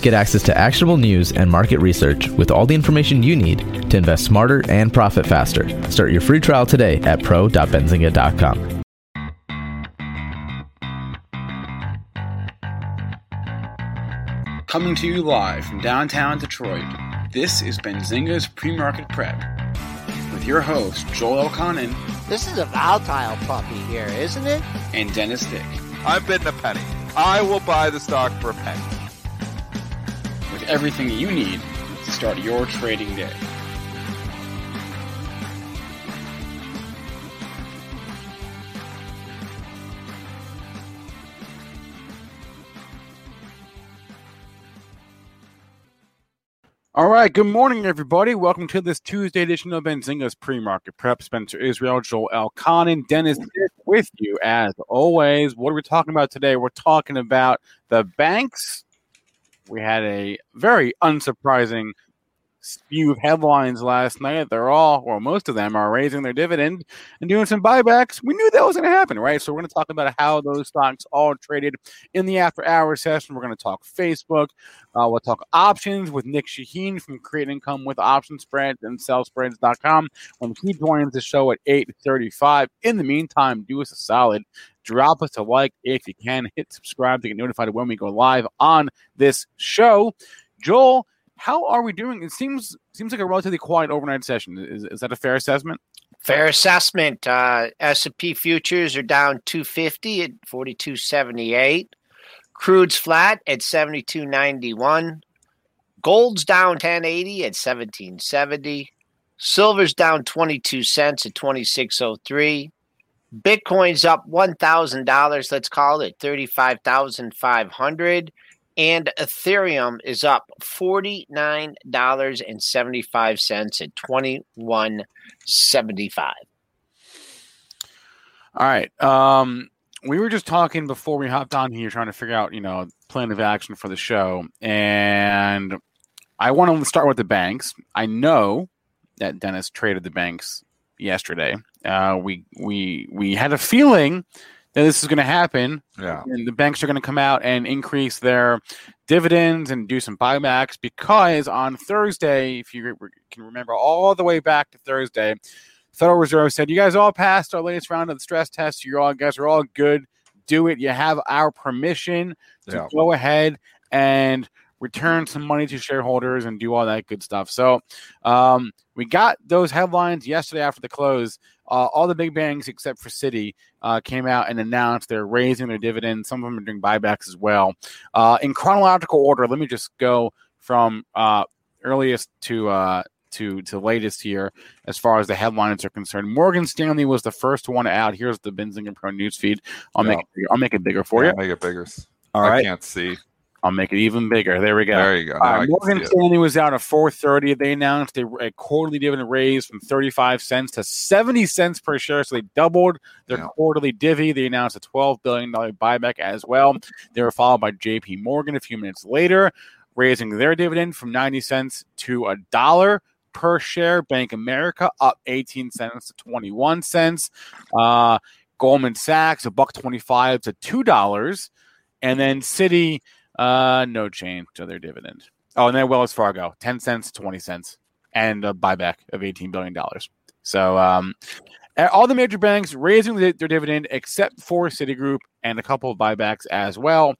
Get access to actionable news and market research with all the information you need to invest smarter and profit faster. Start your free trial today at pro.benzinga.com. Coming to you live from downtown Detroit, this is Benzinga's Pre-Market Prep with your host, Joel Elconin This is a volatile puppy here, isn't it? and Dennis Dick. I've bidding a penny. I will buy the stock for a penny. Everything you need to start your trading day. All right, good morning, everybody. Welcome to this Tuesday edition of Benzinga's Pre-Market Prep. Spencer Israel, Joel. Conan, Dennis with you as always. What are we talking about today? We're talking about the banks we had a very unsurprising of headlines last night. They're all, well, most of them are raising their dividend and doing some buybacks. We knew that was going to happen, right? So we're going to talk about how those stocks all traded in the after hour session. We're going to talk Facebook. Uh, we'll talk options with Nic Chahine from Create Income with Option Spreads and SellSpreads.com when he joins the show at 8.35. In the meantime, do us a solid drop us a like if you can. Hit subscribe to get notified when we go live on this show. Joel, how are we doing? It seems seems like a relatively quiet overnight session. Is, is that a fair assessment? Fair assessment. Uh, S&P futures are down 250 at 42.78. Crude's flat at 72.91. Gold's down 1080 at 1770. Silver's down 22 cents at 2603. Bitcoin's up $1,000, let's call it 35,500 and Ethereum is up $49.75 at 21.75. All right. Um, we were just talking before we hopped on here, trying to figure out, you know, plan of action for the show, and I want to start with the banks. I know that Dennis traded the banks yesterday. Uh, we we we had a feeling that this is going to happen. Yeah. And the banks are going to come out and increase their dividends and do some buybacks because on Thursday, if you can remember all the way back to Thursday, Federal Reserve said, "You guys all passed our latest round of the stress test. You all guys are all good. Do it. You have our permission to Yeah. go ahead and return some money to shareholders and do all that good stuff." So um, we got those headlines yesterday after the close. Uh, all the big banks except for Citi uh, came out and announced they're raising their dividends. Some of them are doing buybacks as well. Uh, in chronological order, let me just go from uh, earliest to uh, to to latest here as far as the headlines are concerned. Morgan Stanley was the first one out. Here's the Benzinga Pro news feed. I'll Yeah. make it bigger. I'll make it bigger for Yeah, you. Make it bigger. All I right, can't see. I'll make it even bigger. There we go. There you go. All Now I right, can Morgan. Stanley was out at 4:30. They announced a, a quarterly dividend raise from 35 cents to 70 cents per share, so they doubled their Yeah. quarterly divvy. They announced a 12 billion dollar buyback as well. They were followed by J.P. Morgan a few minutes later, raising their dividend from 90 cents to a dollar per share. Bank America up 18 cents to 21 cents. Uh, Goldman Sachs a buck 25 to two dollars, and then Citi. Uh, no change to their dividend. Oh, and then Wells Fargo, ten cents, twenty cents, and a buyback of eighteen billion dollars. So, um, all the major banks raising their their dividend except for Citigroup and a couple of buybacks as well.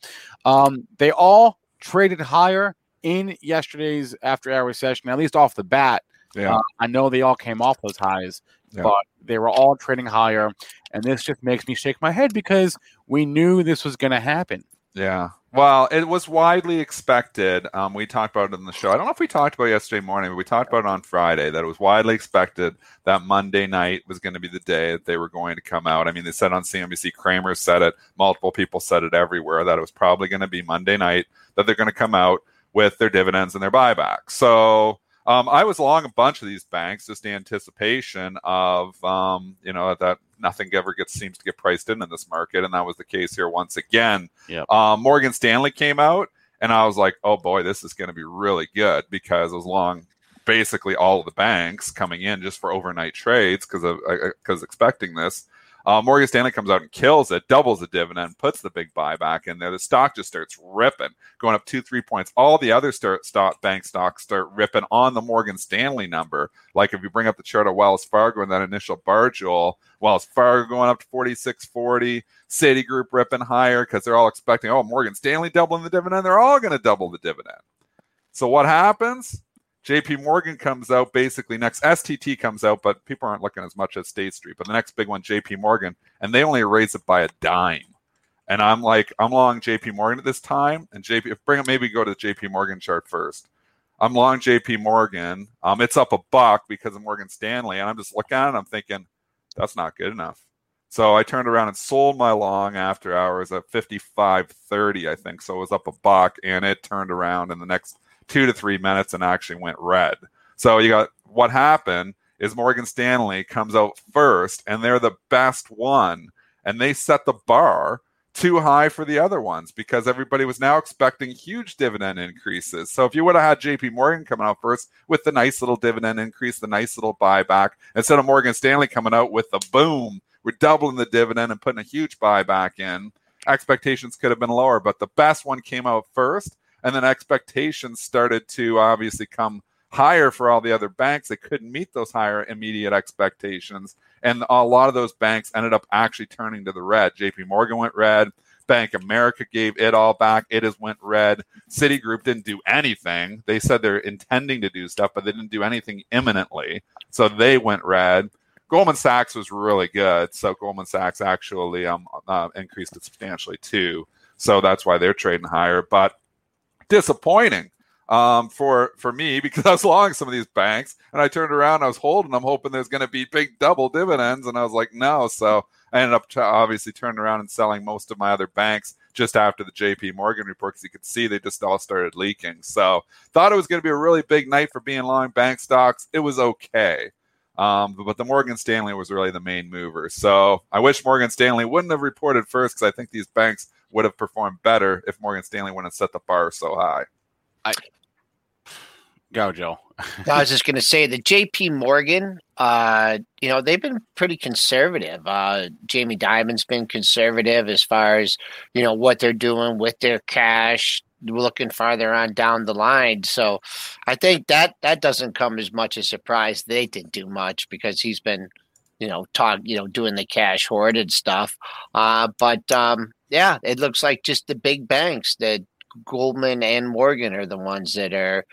Um, they all traded higher in yesterday's after-hour session, at least off the bat. Yeah. Uh, I know they all came off those highs, Yeah. but they were all trading higher, and this just makes me shake my head because we knew this was going to happen. Yeah. Well, it was widely expected. Um, we talked about it in the show. I don't know if we talked about it yesterday morning, but we talked about it on Friday that it was widely expected that Monday night was going to be the day that they were going to come out. I mean, they said on CNBC, Cramer said it, multiple people said it everywhere that it was probably going to be Monday night that they're going to come out with their dividends and their buybacks. So um, I was long a bunch of these banks, just anticipation of, um, you know, that nothing ever gets seems to get priced in in this market, and that was the case here once again. Yep. Um, Morgan Stanley came out, and I was like, oh boy, this is going to be really good because it was long. Basically, all of the banks coming in just for overnight trades because of because expecting this. Uh, Morgan Stanley comes out and kills it, doubles the dividend, puts the big buyback in there. The stock just starts ripping, going up two, three points. All the other start, stock, bank stocks start ripping on the Morgan Stanley number. Like if you bring up the chart of Wells Fargo and that initial bar, Joel, Wells Fargo going up to 46.40, Citigroup ripping higher because they're all expecting, oh, Morgan Stanley doubling the dividend. They're all going to double the dividend. So what happens? JP Morgan comes out basically next. STT comes out, but people aren't looking as much at State Street. But the next big one, JP Morgan, and they only raise it by a dime. And I'm like, I'm long JP Morgan at this time. And JP, if bring it, maybe go to the JP Morgan chart first. I'm long JP Morgan. Um, it's up a buck because of Morgan Stanley. And I'm just looking at it. I'm thinking, that's not good enough. So I turned around and sold my long after hours at 55.30, I think. So it was up a buck and it turned around in the next two to three minutes and actually went red. So you got what happened is Morgan Stanley comes out first and they're the best one and they set the bar too high for the other ones because everybody was now expecting huge dividend increases. So if you would have had JP Morgan coming out first with the nice little dividend increase, the nice little buyback, instead of Morgan Stanley coming out with the boom, we're doubling the dividend and putting a huge buyback in, expectations could have been lower. But the best one came out first and then expectations started to obviously come higher for all the other banks. They couldn't meet those higher immediate expectations. And a lot of those banks ended up actually turning to the red. JP Morgan went red. Bank America gave it all back. It has went red. Citigroup didn't do anything. They said they're intending to do stuff, but they didn't do anything imminently. So they went red. Goldman Sachs was really good. So Goldman Sachs actually um, uh, increased it substantially too. So that's why they're trading higher. But disappointing um, for for me because I was long some of these banks, and I turned around, I was holding them, hoping there's going to be big double dividends, and I was like, no. So I ended up t- obviously turning around and selling most of my other banks just after the J.P. Morgan report because you could see they just all started leaking. So thought it was going to be a really big night for being long bank stocks. It was okay. Um, but the Morgan Stanley was really the main mover. So I wish Morgan Stanley wouldn't have reported first because I think these banks would have performed better if Morgan Stanley wouldn't have set the bar so high. I go, Joe. I was just going to say the J.P. Morgan. Uh, you know they've been pretty conservative. Uh, Jamie Dimon's been conservative as far as you know what they're doing with their cash. Looking farther on down the line, so I think that that doesn't come as much a surprise. They didn't do much because he's been you know, talk, you know, doing the cash hoarded stuff. Uh, but um, yeah, it looks like just the big banks that Goldman and Morgan are the ones that are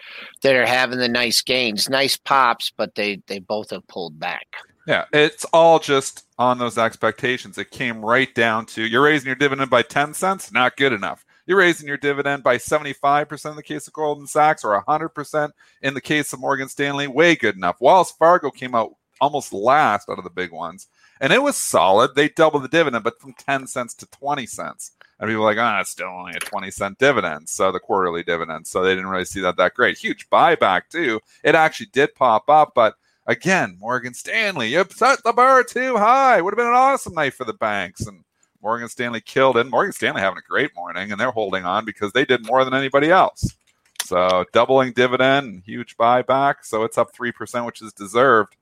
that are having the nice gains, nice pops, but they they both have pulled back. Yeah, it's all just on those expectations. It came right down to you're raising your dividend by 10 cents, not good enough. You're raising your dividend by 75% in the case of Goldman Sachs or 100% in the case of Morgan Stanley, way good enough. Wells Fargo came out almost last out of the big ones. And it was solid. They doubled the dividend, but from 10 cents to 20 cents. And people were like, ah, oh, it's still only a 20 cent dividend. So the quarterly dividend. So they didn't really see that that great. Huge buyback, too. It actually did pop up. But again, Morgan Stanley, you set the bar too high. Would have been an awesome night for the banks. And Morgan Stanley killed it. Morgan Stanley having a great morning, and they're holding on because they did more than anybody else. So doubling dividend, huge buyback. So it's up 3%, which is deserved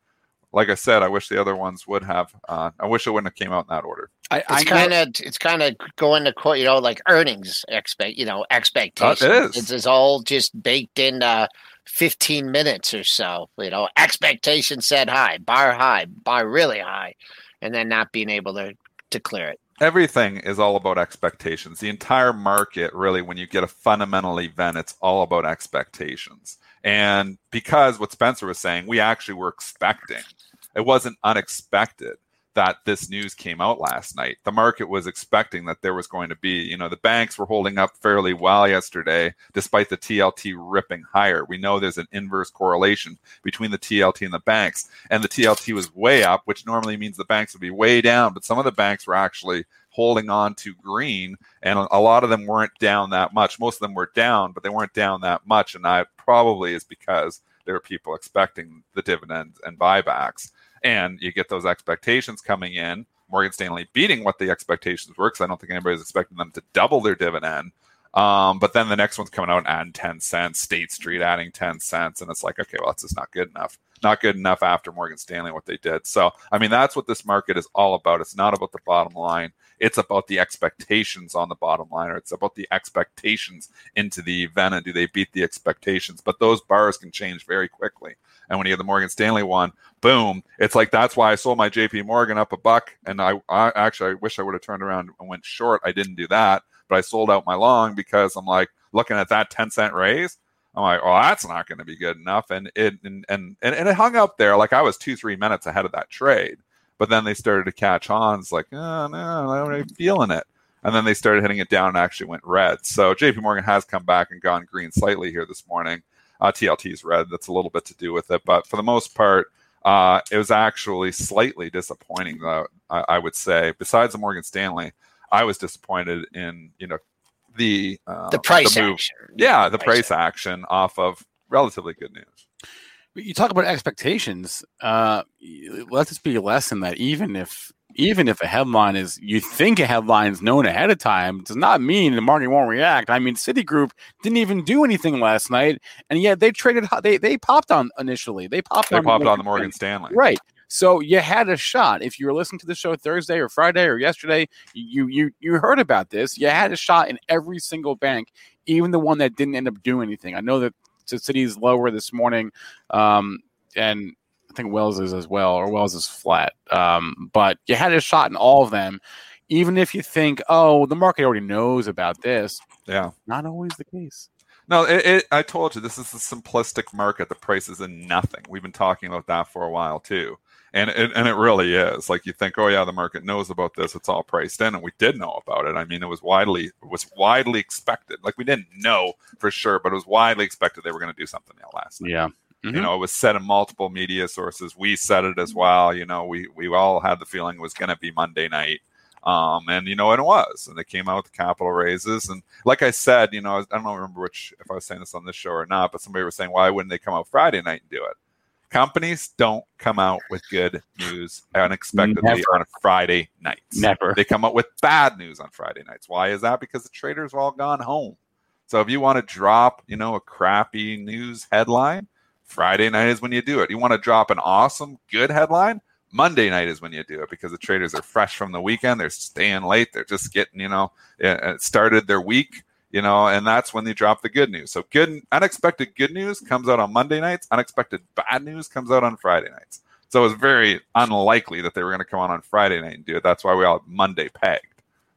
like I said, I wish the other ones would have. Uh, I wish it wouldn't have came out in that order. I, it's kind of it's kind of going to court, you know like earnings expect you know expectations. Uh, it is. It's, it's, all just baked in uh, fifteen minutes or so. You know, expectation set high, bar high, bar really high, and then not being able to to clear it. Everything is all about expectations. The entire market, really, when you get a fundamental event, it's all about expectations. And because what Spencer was saying, we actually were expecting it wasn't unexpected that this news came out last night. The market was expecting that there was going to be, you know, the banks were holding up fairly well yesterday, despite the TLT ripping higher. We know there's an inverse correlation between the TLT and the banks, and the TLT was way up, which normally means the banks would be way down, but some of the banks were actually holding on to green, and a lot of them weren't down that much. Most of them were down, but they weren't down that much, and that probably is because there were people expecting the dividends and buybacks and you get those expectations coming in. Morgan Stanley beating what the expectations were because I don't think anybody's expecting them to double their dividend. Um, but then the next one's coming out and adding 10 cents, State Street adding 10 cents. And it's like, okay, well, that's just not good enough. Not good enough after Morgan Stanley, what they did. So, I mean, that's what this market is all about. It's not about the bottom line. It's about the expectations on the bottom line, or it's about the expectations into the event, and do they beat the expectations? But those bars can change very quickly. And when you have the Morgan Stanley one, boom, it's like that's why I sold my JP Morgan up a buck. And I, I actually I wish I would have turned around and went short. I didn't do that, but I sold out my long because I'm like looking at that 10 cent raise. I'm like, well, that's not going to be good enough. And it and, and and it hung up there like I was two, three minutes ahead of that trade. But then they started to catch on. It's like, oh no, I'm not feeling it. And then they started hitting it down and actually went red. So JP Morgan has come back and gone green slightly here this morning. Uh, TLT is red. That's a little bit to do with it. But for the most part, uh, it was actually slightly disappointing, though, I, I, would say. Besides the Morgan Stanley, I was disappointed in, you know, the uh, the price the move. action. Yeah, the price, price action off of relatively good news. You talk about expectations. Uh, let this be a lesson that even if even if a headline is you think a headline is known ahead of time, does not mean the market won't react. I mean, Citigroup didn't even do anything last night, and yet they traded. They they popped on initially. They popped. They on popped on the Morgan Stanley. Right. So you had a shot. If you were listening to the show Thursday or Friday or yesterday, you you you heard about this. You had a shot in every single bank, even the one that didn't end up doing anything. I know that the Citi's lower this morning, um, and I think Wells is as well, or Wells is flat. Um, but you had a shot in all of them, even if you think, oh, the market already knows about this. Yeah, not always the case. No, it, it, I told you this is a simplistic market. The price is in nothing. We've been talking about that for a while too and it, and it really is. Like you think oh yeah the market knows about this. It's all priced in and we did know about it. I mean it was widely it was widely expected. Like we didn't know for sure but it was widely expected they were going to do something last night. Yeah. Mm-hmm. you know it was said in multiple media sources. We said it as well. You know we we all had the feeling it was going to be monday night. Um, and you know, and it was, and they came out with the capital raises, and like I said, you know, I don't remember which if I was saying this on this show or not, but somebody was saying, why wouldn't they come out Friday night and do it? Companies don't come out with good news unexpectedly Never. on a Friday night. Never. They come out with bad news on Friday nights. Why is that? Because the traders have all gone home. So if you want to drop, you know, a crappy news headline, Friday night is when you do it. You want to drop an awesome, good headline, Monday night is when you do it because the traders are fresh from the weekend. They're staying late. They're just getting, you know, uh, uh, started their week you know, and that's when they drop the good news. So good, unexpected good news comes out on Monday nights. Unexpected bad news comes out on Friday nights. So it was very unlikely that they were going to come on on Friday night and do it. That's why we all Monday pegged.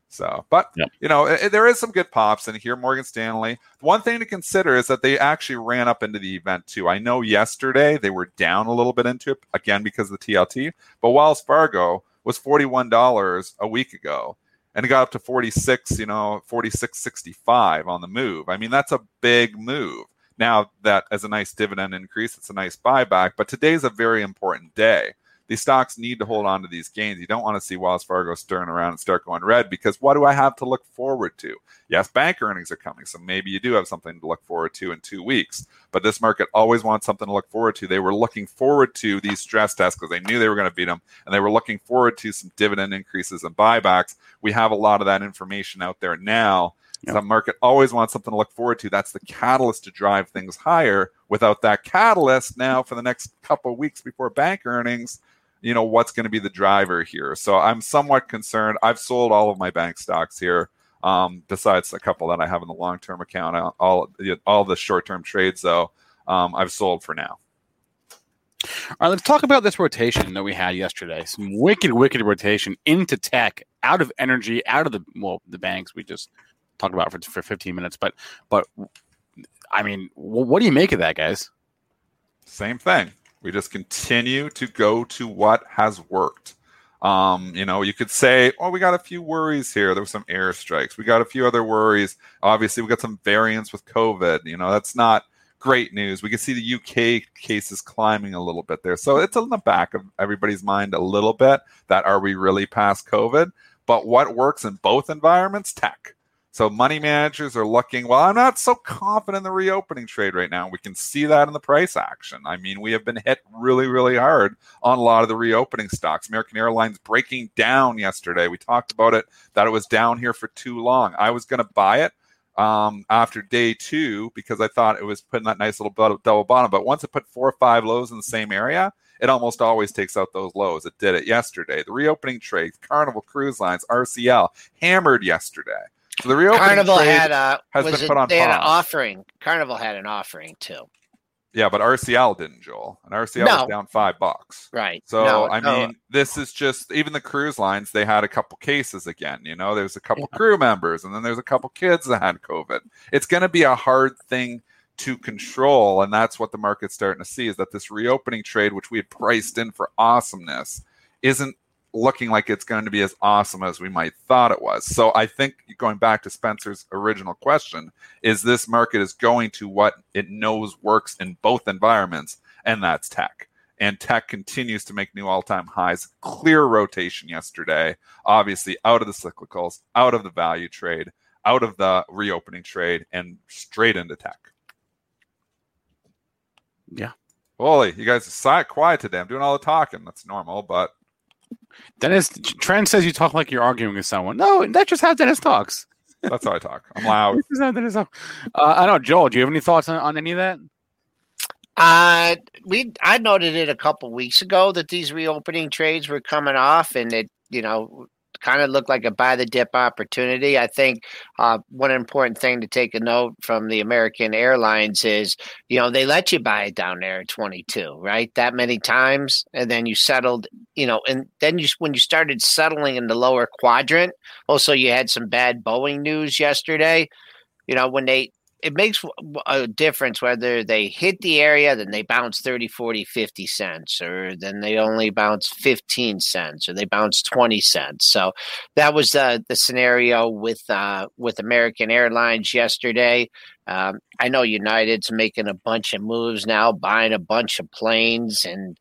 So, but yeah. you know, it, there is some good pops in here. Morgan Stanley. One thing to consider is that they actually ran up into the event too. I know yesterday they were down a little bit into it again because of the TLT, but Wells Fargo was forty one dollars a week ago and it got up to 46, you know, 46.65 on the move. I mean, that's a big move. Now that as a nice dividend increase, it's a nice buyback, but today's a very important day these stocks need to hold on to these gains. You don't want to see Wells Fargo stirring around and start going red because what do I have to look forward to? Yes, bank earnings are coming, so maybe you do have something to look forward to in two weeks. But this market always wants something to look forward to. They were looking forward to these stress tests because they knew they were going to beat them, and they were looking forward to some dividend increases and buybacks. We have a lot of that information out there now. Yep. The market always wants something to look forward to. That's the catalyst to drive things higher. Without that catalyst, now for the next couple of weeks before bank earnings, you know what's going to be the driver here. So I'm somewhat concerned. I've sold all of my bank stocks here, um, besides a couple that I have in the long term account. All all the short term trades though, um, I've sold for now. All right, let's talk about this rotation that we had yesterday. Some wicked, wicked rotation into tech, out of energy, out of the well, the banks we just talked about for, for 15 minutes. But but I mean, what do you make of that, guys? Same thing. We just continue to go to what has worked. Um, you know, you could say, oh, we got a few worries here. There were some airstrikes. We got a few other worries. Obviously, we got some variants with COVID. You know, that's not great news. We can see the UK cases climbing a little bit there. So it's in the back of everybody's mind a little bit that are we really past COVID? But what works in both environments? Tech. So money managers are looking, well, I'm not so confident in the reopening trade right now. We can see that in the price action. I mean, we have been hit really, really hard on a lot of the reopening stocks. American Airlines breaking down yesterday. We talked about it, that it was down here for too long. I was going to buy it um, after day two because I thought it was putting that nice little double bottom. But once it put four or five lows in the same area, it almost always takes out those lows. It did it yesterday. The reopening trade, Carnival Cruise Lines, RCL, hammered yesterday. So the reopening Carnival had a has been it- put on they had an pause. offering. Carnival had an offering too. Yeah, but RCL didn't, Joel. And RCL No. was down five bucks. Right. So No, I no. mean, this is just even the cruise lines. They had a couple cases again. You know, there's a couple crew members, and then there's a couple kids that had COVID. It's going to be a hard thing to control, and that's what the market's starting to see is that this reopening trade, which we had priced in for awesomeness, isn't looking like it's going to be as awesome as we might thought it was. So I think going back to Spencer's original question, is this market is going to what it knows works in both environments, and that's tech. And tech continues to make new all-time highs. Clear rotation yesterday obviously out of the cyclicals out of the value trade out of the reopening trade and straight into tech. Yeah. holy you guys are quiet today. I'm doing all the talking. That's normal but Dennis Trent says you talk like you're arguing with someone. No, that's just how Dennis talks. that's how i talk i'm loud This is how Dennis talks. Uh, I don't know, Joel. Do you have any thoughts on, on any of that? Uh, we I noted it a couple weeks ago that these reopening trades were coming off, and it you know kind of looked like a buy the dip opportunity. I think uh, one important thing to take a note from the American Airlines is you know they let you buy it down there at 22, right? That many times, and then you settled, you know, and then you when you started settling in the lower quadrant. Also, you had some bad Boeing news yesterday. You know when they it makes a difference whether they hit the area then they bounce 30 40 50 cents or then they only bounce 15 cents or they bounce 20 cents. So that was uh, the scenario with uh, with american airlines yesterday. Um, i know united's making a bunch of moves now buying a bunch of planes and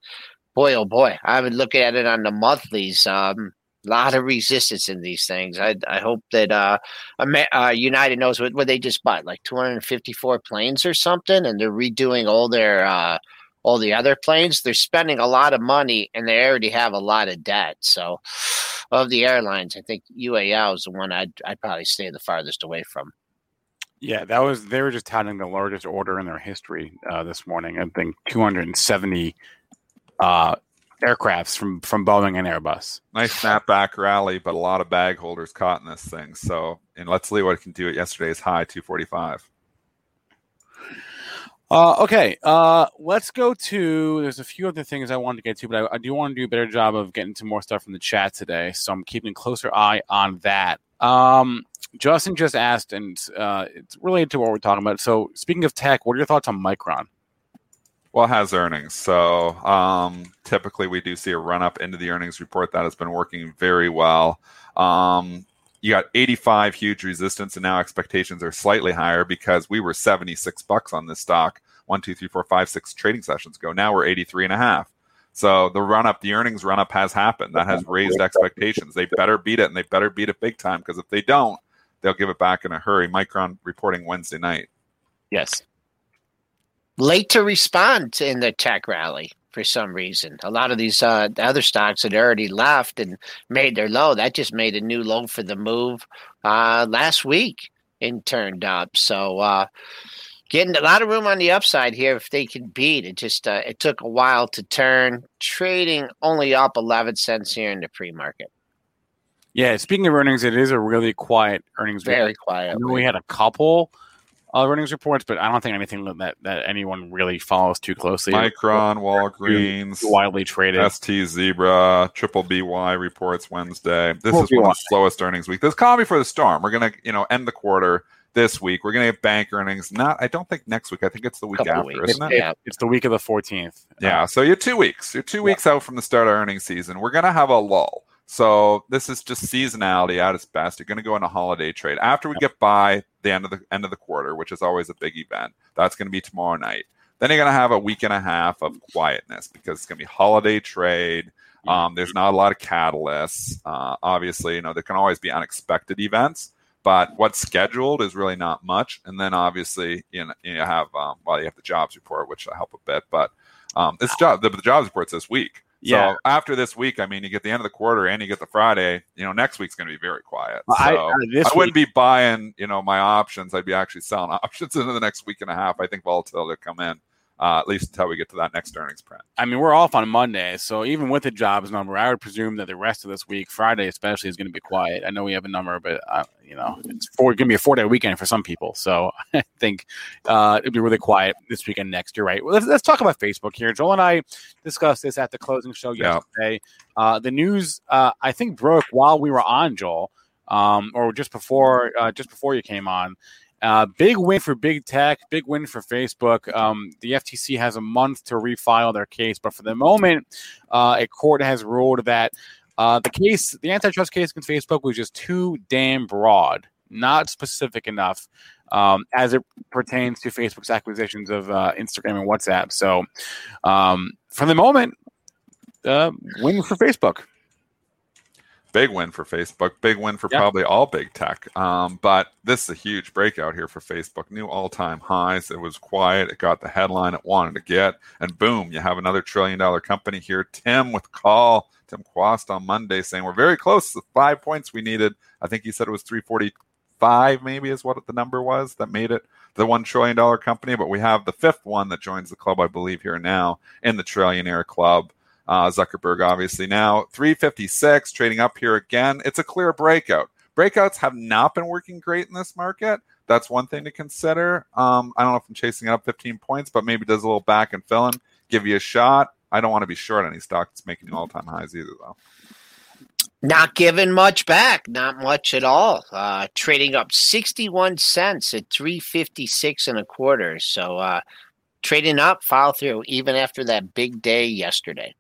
boy oh boy i would look at it on the monthlies um, lot of resistance in these things. I I hope that uh, uh United knows what, what they just bought, like 254 planes or something, and they're redoing all their uh, all the other planes. They're spending a lot of money, and they already have a lot of debt. So, of the airlines, I think UAL is the one I'd I'd probably stay the farthest away from. Yeah, that was they were just touting the largest order in their history uh, this morning. I think 270 uh, aircrafts from from Boeing and Airbus. nice snapback rally but a lot of bag holders caught in this thing so and let's see what it can do at yesterday's high 245 Uh, okay, uh, let's go to. There's a few other things I wanted to get to, but I, I do want to do a better job of getting to more stuff from the chat today. So I'm keeping a closer eye on that. Um, Justin just asked, and uh, it's related to what we're talking about. So speaking of tech, what are your thoughts on Micron? Well has earnings. So um, typically we do see a run up into the earnings report. That has been working very well. Um, you got 85 huge resistance and now expectations are slightly higher because we were 76 bucks on this stock. One two three four five six trading sessions ago. Now we're 83 and a half. So the run up the earnings run up has happened. That has raised expectations. They better beat it and they better beat it big time because if they don't they'll give it back in a hurry. Micron reporting wednesday night. Yes. Late to respond in the tech rally for some reason. A lot of these uh, the other stocks had already left and made their low. That just made a new low for the move uh, last week and turned up. So uh, getting a lot of room on the upside here if they can beat it. Just uh, it took a while to turn. Trading only up eleven cents here in the pre market. Yeah. Speaking of earnings, it is a really quiet earnings. Very report. quiet. We had a couple uh, earnings reports, but I don't think anything that that anyone really follows too closely. micron walgreens widely traded. ST Zebra, Triple BY reports Wednesday. This Triple is one of the slowest earnings week. This copy for the storm. We're gonna, you know, end the quarter this week. We're gonna get bank earnings. Not, I don't think next week. I think it's the week Couple after, weeks. isn't it? Yeah. It's the week of the 14th. Yeah. So you're two weeks. You're two weeks out from the start of earnings season. We're gonna have a lull. So this is just seasonality at its best. You're gonna go in a holiday trade after we get by the end of the end of the quarter, which is always a big event. That's gonna be tomorrow night. Then you're gonna have a week and a half of quietness because it's gonna be holiday trade. Um, there's not a lot of catalysts. Uh, obviously, you know there can always be unexpected events, but what's scheduled is really not much. And then obviously, you know, you have um, well, you have the jobs report, which will help a bit. But um, this job, the, the jobs report's this week. Yeah. So after this week, I mean, you get the end of the quarter and you get the Friday. You know, next week's going to be very quiet. So I, I, uh, this wouldn't week, be buying, you know, my options. I'd be actually selling options into the next week and a half. I think volatility will come in uh, at least until we get to that next earnings print. I mean, we're off on Monday, so even with the jobs number, I would presume that the rest of this week, Friday especially, is going to be quiet. I know we have a number, but uh, you know, it's four going to be a four day weekend for some people. So I think uh, it'll be really quiet this weekend. Next, you're right. Well, let's, let's talk about Facebook here. Joel and I discussed this at the closing show Yeah. yesterday. Uh, the news, uh, I think, broke while we were on Joel, um, or just before, uh, just before you came on. Uh, big win for big tech, big win for Facebook. Um, the FTC has a month to refile their case, but for the moment, uh, a court has ruled that uh, the case, the antitrust case against Facebook, was just too damn broad, not specific enough um, as it pertains to Facebook's acquisitions of uh, Instagram and WhatsApp. So, um, for the moment, uh, win for Facebook. Big win for Facebook. Big win for Yeah. probably all big tech. Um, but this is a huge breakout here for Facebook. New all time highs. It was quiet. It got the headline it wanted to get. And boom, you have another trillion dollar company here. Tim with call, Tim Quast on Monday saying we're very close to the five points we needed. I think he said it was 345, maybe is what the number was that made it the one trillion dollar company. But we have the fifth one that joins the club, I believe, here now in the trillionaire club. Uh, Zuckerberg, obviously, now 356, trading up here again. It's a clear breakout. Breakouts have not been working great in this market. That's one thing to consider. Um, I don't know if I'm chasing it up 15 points, but maybe does a little back and fill in, give you a shot. I don't want to be short any stock that's making all time highs either, though. Not giving much back, not much at all. Uh, trading up 61 cents at 356 and a quarter. So uh, trading up, follow through, even after that big day yesterday.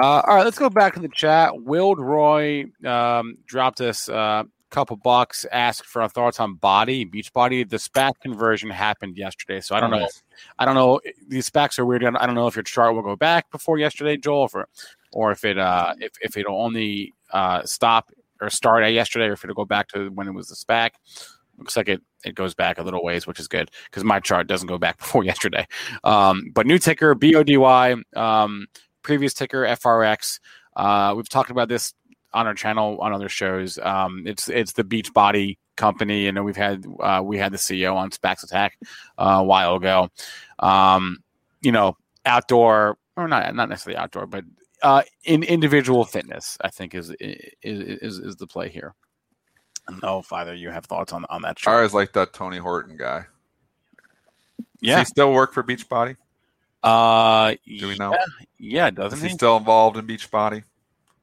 Uh, all right, let's go back to the chat. Willed Roy um, dropped us a couple bucks, asked for our thoughts on Body, Beach Body. The SPAC conversion happened yesterday, so I don't know. Nice. I don't know. These SPACs are weird. I don't- I don't know if your chart will go back before yesterday, Joel, or or if it uh, if if it'll only uh, stop or start at yesterday, or if it'll go back to when it was the SPAC. Looks like it it goes back a little ways, which is good because my chart doesn't go back before yesterday. Um, but new ticker BODY. Um, previous ticker FRX. Uh, we've talked about this on our channel on other shows. Um, it's it's the Beachbody company, and we've had uh, we had the CEO on SPACs Attack uh, a while ago. Um, you know, outdoor or not not necessarily outdoor, but uh, in individual fitness, I think is is is, is the play here. No, don't know if either of you have thoughts on on that. I always like that Tony Horton guy. Does Yeah. he still work for Beachbody? Uh, Do we know? Yeah, yeah doesn't Is he he? still involved in Beachbody?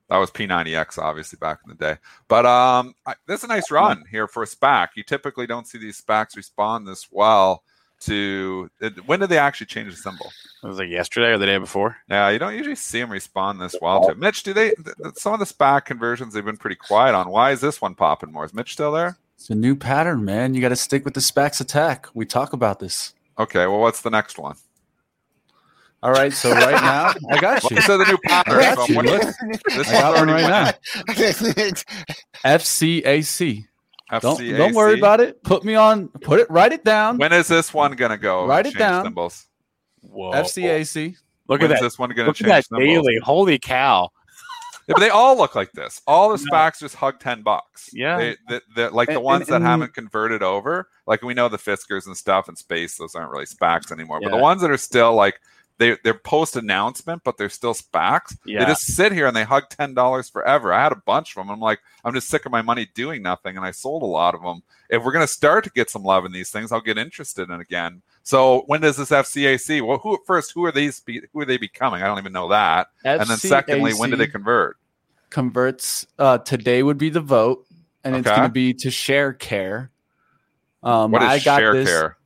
That was P90X, obviously, back in the day. But um, I, this a nice run here for a SPAC. You typically don't see these SPACs respond this well to. It, when did they actually change the symbol? It was like yesterday or the day before. Yeah, you don't usually see them respond this well to. Mitch, do they? th- th- Some of the SPAC conversions they've been pretty quiet on. Why is this one popping more? Is Mitch still there? It's a new pattern, man. You got to stick with the SPACs attack. We talk about this. Okay, well, what's the next one? All right, so right now, I got you. so the new pattern. I got you. Look, this I got one right now. FCAC. Don't don't worry about it. Put me on. Put it. Write it down. When is this one gonna go? Write it down. Symbols. Whoa! FCAC. Look When at is that! this one gonna Look at change that symbols? daily. Holy cow! Yeah, but they all look like this. All the SPACs just hug ten bucks. Yeah. they, they, they're like the ones and- that and- haven't converted over. Like we know the Fiskers and stuff and Space; those aren't really SPACs anymore. But the ones that are still like they they're post announcement, but they're still SPACs. Yeah. They just sit here and they hug ten dollars forever. I had a bunch of them. I'm like, I'm just sick of my money doing nothing, and I sold a lot of them. If we're gonna start to get some love in these things, I'll get interested in again. So when does this FCAC? Well, who first? Who are these? Be, who are they becoming? I don't even know that. and then secondly, when do they convert? converts? Uh, today would be the vote, and it's going to be to Sharecare. Um, What is I got share this. care?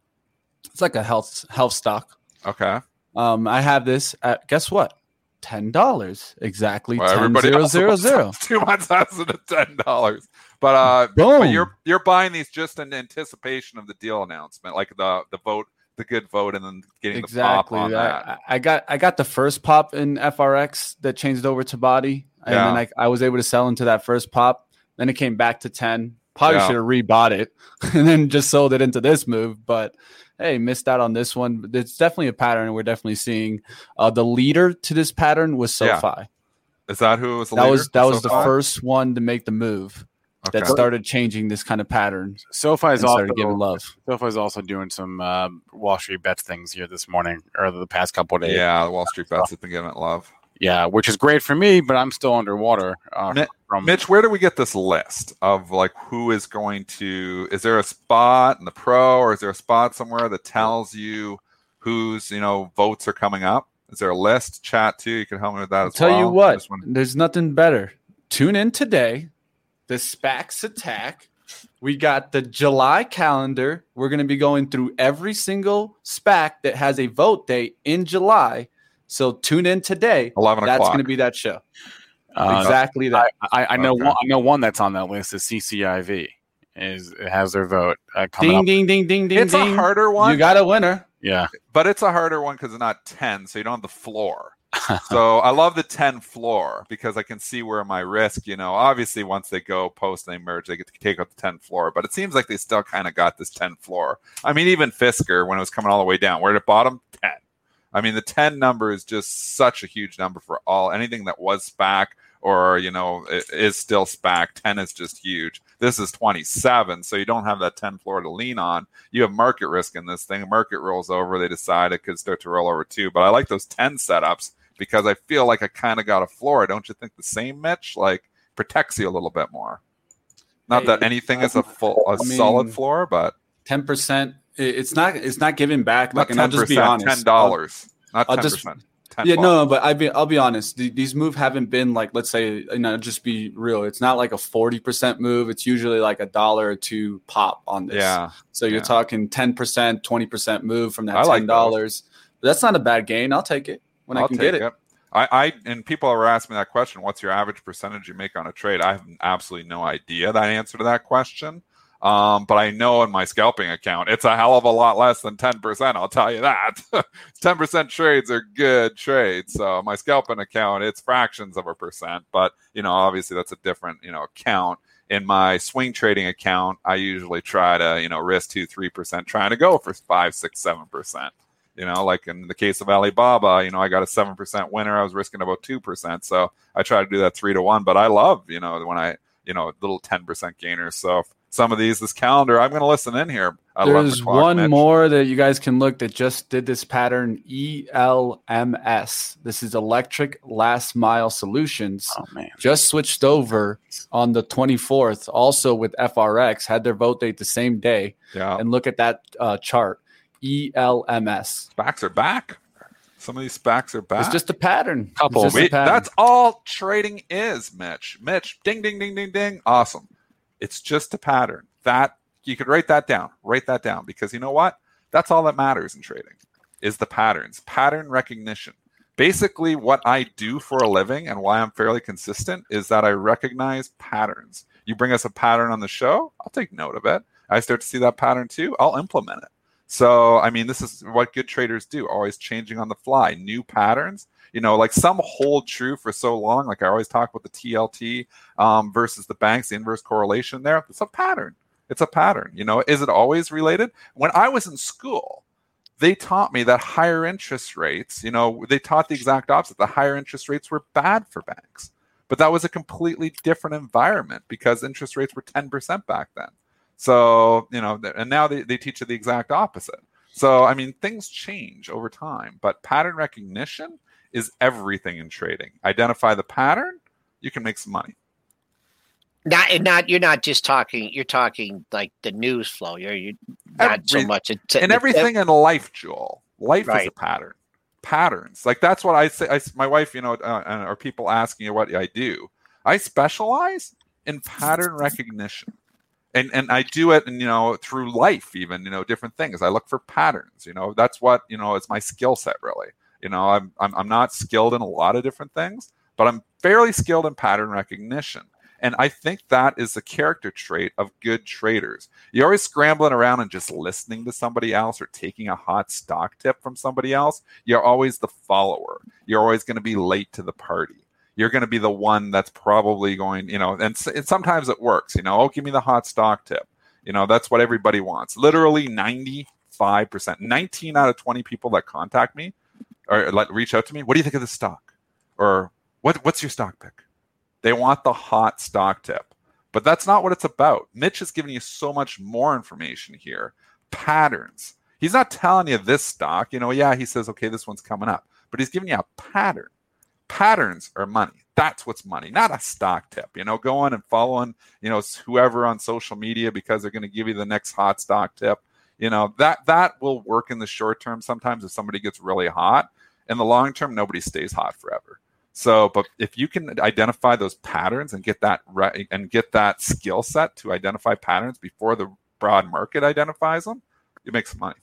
It's like a health health stock. Okay. Um, I have this at guess what? Ten dollars exactly. Well, ten everybody zero zero zero. Two months at ten dollars. But uh, Boom. but you're you're buying these just in anticipation of the deal announcement, like the the vote, the good vote, and then getting exactly. the pop on that. I, I got I got the first pop in FRX that changed over to body, and Yeah. then I, I was able to sell into that first pop. Then it came back to ten. Probably Yeah. should have rebought it and then just sold it into this move. But hey, missed out on this one. But it's definitely a pattern, and we're definitely seeing uh, the leader to this pattern was Yeah. SoFi. Is that who was the that leader was that so was the first one to make the move Okay. that started changing this kind of pattern SoFi is also giving love. SoFi is also doing some um, Wall Street bets things here this morning or the past couple of days. Yeah, Wall Street bets have been giving it love. Yeah, which is great for me, but I'm still underwater. Uh, Mi- from Mitch, where do we get this list of like who is going to? Is there a spot in the pro, or is there a spot somewhere that tells you whose you know votes are coming up? Is there a list? Chat too. You can help me with that. I'll as tell you well. what, Just wanna- there's nothing better. Tune in today. The SPACs attack. We got the July calendar. We're going to be going through every single SPAC that has a vote date in July. So tune in today. Eleven o'clock. That's going to be that show. Uh, exactly that. I, I know Okay. one, I know one that's on that list is CCIV. Is it has their vote uh, coming ding, up? ding, ding, ding, ding, it's ding. a harder one, You got a winner. Yeah, but it's a harder one because it's not ten, so you don't have the floor. so I love the 10 floor because I can see where my risk, you know, obviously once they go post and they merge, they get to take out the 10 floor, but it seems like they still kind of got this 10 floor. I mean, even Fisker, when it was coming all the way down, where at the bottom, 10. I mean, the 10 number is just such a huge number for all anything that was SPAC or, you know, i- is still SPAC. 10 is just huge. This is 27, so you don't have that 10 floor to lean on. You have market risk in this thing. Market rolls over, they decide it could start to roll over too. But I like those 10 setups because I feel like I kind of got a floor. Don't you think the same, Mitch? Like protects you a little bit more. Not that anything is a full, a I mean, solid floor, but Ten percent. It's not. It's not giving back. not Like, and ten I'll just be honest. ten dollars, not ten percent. Ten Yeah, bucks. no, but I be, I'll be honest. The- These moves haven't been like, let's say, you know, just be real. It's not like a forty percent move. It's usually like a dollar or two pop on this. Yeah, So you're yeah. talking ten percent, twenty percent move from that I like ten dollars. But that's not a bad gain. I'll take it when I I'll can take get it. I, I and people are asking me that question. What's your average percentage you make on a trade? I have absolutely no idea that answer to that question. Um, but I know in my scalping account, it's a hell of a lot less than ten percent. I'll tell you that. Ten percent trades are good trades. So my scalping account, it's fractions of a percent. But you know, obviously that's a different you know account. In my swing trading account, I usually try to you know risk two three percent, trying to go for five six seven percent. You know, like in the case of Alibaba, you know, I got a seven percent winner. I was risking about two percent, so I try to do that three to one. But I love, you know, when I, you know, little ten percent gainers. So if some of these, this calendar, I'm going to listen in here. at 11 There's o'clock, one Mitch. more that you guys can look that just did this pattern ELMS. This is Electric Last Mile Solutions. oh man, Just switched over on the 24th, also with FRX, had their vote date the same day. Yeah, And look at that uh, chart E ELMS. SPACs are back. Some of these SPACs are back. It's just a pattern. Couple. just a pattern. that's all trading is, Mitch. Mitch, ding, ding, ding, ding, ding. Awesome. It's just a pattern. That you could write that down. Write that down because you know what? That's all that matters in trading is the patterns, pattern recognition. Basically, what I do for a living and why I'm fairly consistent is that I recognize patterns. You bring us a pattern on the show, I'll take note of it. I start to see that pattern too, I'll implement it. So, I mean, this is what good traders do, always changing on the fly, new patterns. You know, like some hold true for so long. Like I always talk about the TLT um, versus the banks, the inverse correlation there. It's a pattern. It's a pattern. You know, is it always related? When I was in school, they taught me that higher interest rates, you know, they taught the exact opposite. The higher interest rates were bad for banks. But that was a completely different environment because interest rates were 10% back then. So, you know, and now they, they teach you the exact opposite. So, I mean, things change over time, but pattern recognition is everything in trading. Identify the pattern, you can make some money. Not, and not you're not just talking. You're talking like the news flow. You're you not so much. It's, and everything in life, Joel. Life is a pattern. Patterns. Like that's what I say. I, my wife, you know, uh, uh, or people asking you what I do. I specialize in pattern recognition, and and I do it, and you know, through life, even you know, different things. I look for patterns. You know, that's what you know. It's my skill set, really. You know, I'm, I'm I'm not skilled in a lot of different things, but I'm fairly skilled in pattern recognition. And I think that is the character trait of good traders. You're always scrambling around and just listening to somebody else or taking a hot stock tip from somebody else. You're always the follower. You're always going to be late to the party. You're going to be the one that's probably going, you know, and, and sometimes it works, you know, oh, give me the hot stock tip. You know, that's what everybody wants. Literally 95%, 19 out of 20 people that contact me or like reach out to me, what do you think of this stock? Or what, what's your stock pick? They want the hot stock tip. But that's not what it's about. Mitch is giving you so much more information here. Patterns. He's not telling you this stock. You know, yeah, he says, okay, this one's coming up, but he's giving you a pattern. Patterns are money. That's what's money, not a stock tip. You know, going and following, you know, whoever on social media because they're going to give you the next hot stock tip. You know, that that will work in the short term sometimes if somebody gets really hot. In the long term, nobody stays hot forever. So, but if you can identify those patterns and get that right and get that skill set to identify patterns before the broad market identifies them, you make some money.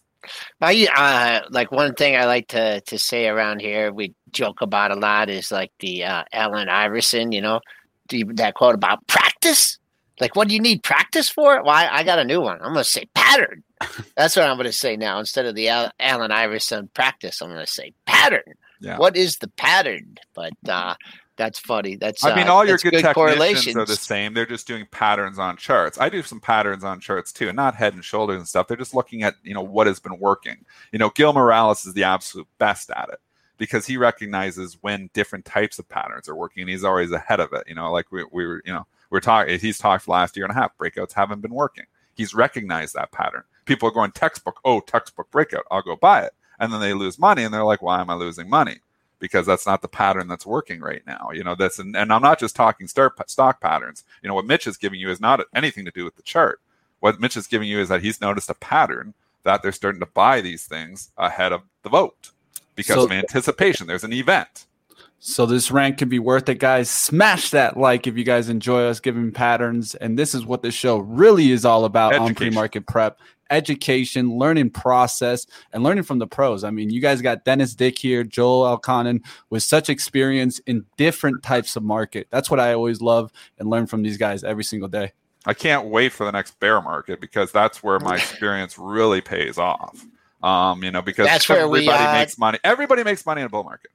I uh, like one thing I like to to say around here. We joke about a lot is like the uh, Allen Iverson. You know, the, that quote about practice. Like, what do you need practice for? Well, I, I got a new one. I'm going to say pattern. That's what I'm going to say now. Instead of the Al- Allen Iverson practice, I'm going to say pattern. Yeah. What is the pattern? But uh, that's funny. That's I mean, uh, all your good, good technicians correlations. are the same. They're just doing patterns on charts. I do some patterns on charts too, and not head and shoulders and stuff. They're just looking at you know what has been working. You know, Gil Morales is the absolute best at it because he recognizes when different types of patterns are working, and he's always ahead of it. You know, like we, we were, you know, we're talking. He's talked last year and a half. Breakouts haven't been working. He's recognized that pattern. People are going textbook. Oh, textbook breakout. I'll go buy it, and then they lose money, and they're like, "Why am I losing money?" because that's not the pattern that's working right now. You know, that's and, and I'm not just talking stock stock patterns. You know, what Mitch is giving you is not anything to do with the chart. What Mitch is giving you is that he's noticed a pattern that they're starting to buy these things ahead of the vote because So- of anticipation. There's an event. So this rank can be worth it, guys. Smash that like if you guys enjoy us giving patterns. And this is what this show really is all about on pre-market prep. Education, learning process, and learning from the pros. I mean, you guys got Dennis Dick here, Joel Elconin with such experience in different types of market. That's what I always love and learn from these guys every single day. I can't wait for the next bear market because that's where my experience really pays off. Um, you know, because That's where we, everybody uh, makes money. Everybody makes money in a bull market.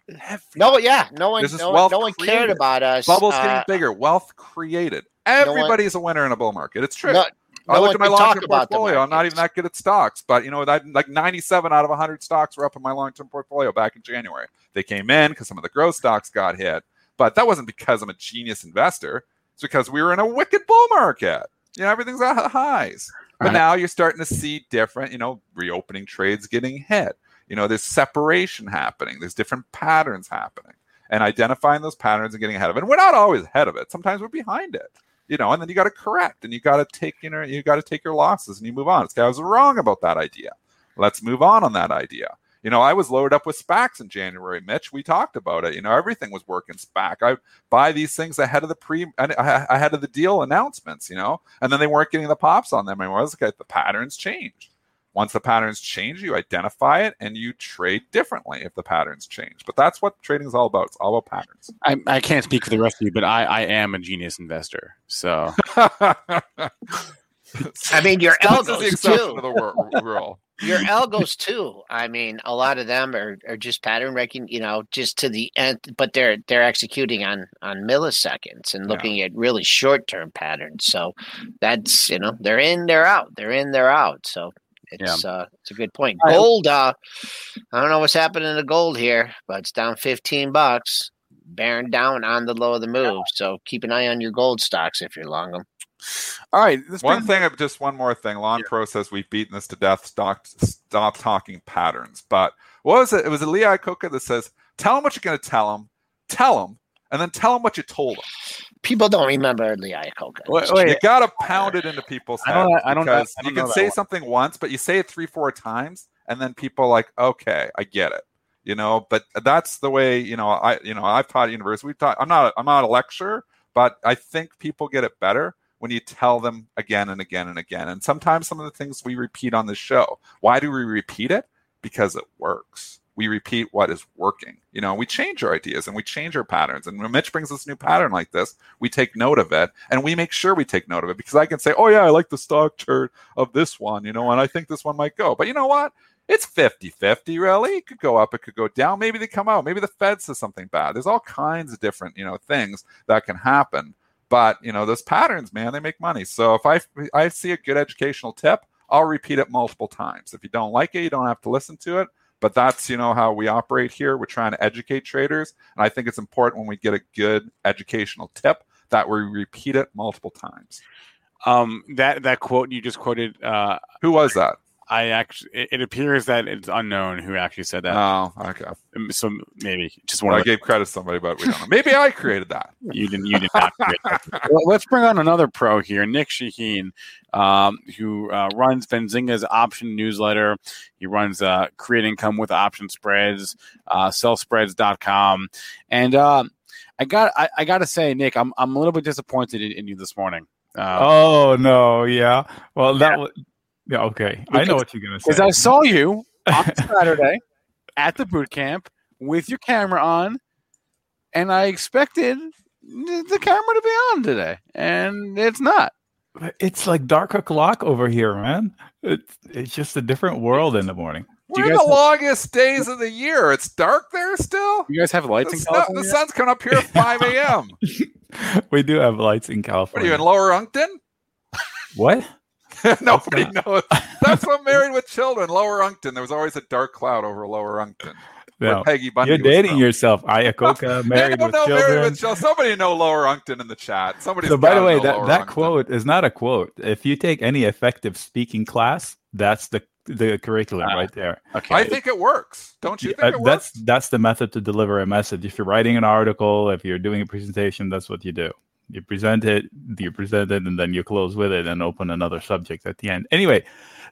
no, yeah, no one, no, wealth no one cared created. about us. Bubbles uh, getting bigger, wealth created. one- Everybody's a winner in a bull market. It's true. No, I no look one at my long-term portfolio. I'm not even that good at stocks, but you know, that like 97 out of 100 stocks were up in my long term portfolio back in January. They came in because some of the growth stocks got hit, but that wasn't because I'm a genius investor. It's because we were in a wicked bull market. You know, everything's at highs. But Right. now you're starting to see different, you know, reopening trades getting hit. You know, there's separation happening. There's different patterns happening, and identifying those patterns and getting ahead of it. And we're not always ahead of it. Sometimes we're behind it you know, and then you got to correct and you got to take, you know, you got to take your losses and you move on. It's, I was wrong about that idea. Let's move on on that idea. You know, I was loaded up with SPACs in January, Mitch. We talked about it. You know, everything was working SPAC. I buy these things ahead of the pre, uh, ahead of the deal announcements, you know, and then they weren't getting the pops on them anymore. I was like, the patterns changed. Once the patterns change, you identify it and you trade differently if the patterns change. But that's what trading is all about. It's all about patterns. I, I can't speak for the rest of you, but I, I am a genius investor. So I mean, your This is the exception too. to the wor- rule. Your algos too. I mean, a lot of them are, are just pattern wrecking. You know, just to the end, but they're they're executing on on milliseconds and Yeah. looking at really short term patterns. So that's you know they're in, they're out, they're in, they're out. So it's uh it's a good point. Gold. Uh, I don't know what's happening to gold here, but it's down fifteen bucks. Bearing down on the low of the move, so keep an eye on your gold stocks if you're long them. All right, this One brings- thing, uh, just one more thing. Lawn Pro says we've beaten this to death. Stop, stop talking patterns. But what was it? It was a Lee Iacocca that says, "Tell him what you're going to tell him. Tell him, and then tell him what you told him. People don't remember Lee Iacocca. Wait, wait, You got to pound it into people's I don't- I don't- because I don't you can that say one. something once, but you say it three, four times, and then people are like, okay, I get it. You know, but that's the way. You know, I you know I've taught at university. We've taught. I'm not. I'm not a lecturer, but I think people get it better when you tell them again and again and again. And sometimes some of the things we repeat on the show. Why do we repeat it? Because it works. We repeat what is working. You know, we change our ideas and we change our patterns. And when Mitch brings us a new pattern like this, we take note of it and we make sure we take note of it because I can say, oh, yeah, I like the stock chart of this one, you know, and I think this one might go. But you know what? It's 50 50, really. It could go up, it could go down. Maybe they come out. Maybe the Fed says something bad. There's all kinds of different, you know, things that can happen. But, you know, those patterns, man, they make money. So if I, I see a good educational tip, I'll repeat it multiple times. If you don't like it, you don't have to listen to it. But that's you know how we operate here. We're trying to educate traders, and I think it's important when we get a good educational tip that we repeat it multiple times. Um, that that quote you just quoted, uh, Who was that? I actually, it, it appears that it's unknown who actually said that. Oh, okay. Um, so maybe just Well, one I the, gave credit to somebody, but we don't know. Maybe I created that. you didn't you did not. create that. well, let's bring on another pro here, Nic Chahine, um, who uh, runs Benzinga's option newsletter. He runs uh, Create Income with Option Spreads, uh, sellspreads.com. And uh, I got I, I got to say, Nick, I'm I'm a little bit disappointed in, in you this morning. Uh, Oh no, yeah. Well, that was yeah. Okay, I know what you're gonna say. Because. I saw you on Saturday at the boot camp with your camera on, and I expected the camera to be on today, and it's not. It's like dark o'clock over here, man. It's it's just a different world in the morning. We're in guys the have- longest days of the year. It's dark there still. You guys have lights The, in sun- California? the sun's coming up here at 5 a.m. we do have lights in What are you in Lower Uncton? What? Nobody knows. That's what Married with Children, Lower Uncton. There was always a dark cloud over Lower Uncton. No. Peggy Bundy You're dating from. yourself, They married with know children. Married with Children. Somebody know Lower Uncton in the chat. Somebody. so, by the way, that, that quote is not a quote. If you take any effective speaking class, that's the the curriculum Ah. right there. Okay. I think it works. Don't you Uh, think it that's works? that's the method to deliver a message. If you're writing an article, if you're doing a presentation, that's what you do. You present it, you present it, and then you close with it and open another subject at the end. Anyway,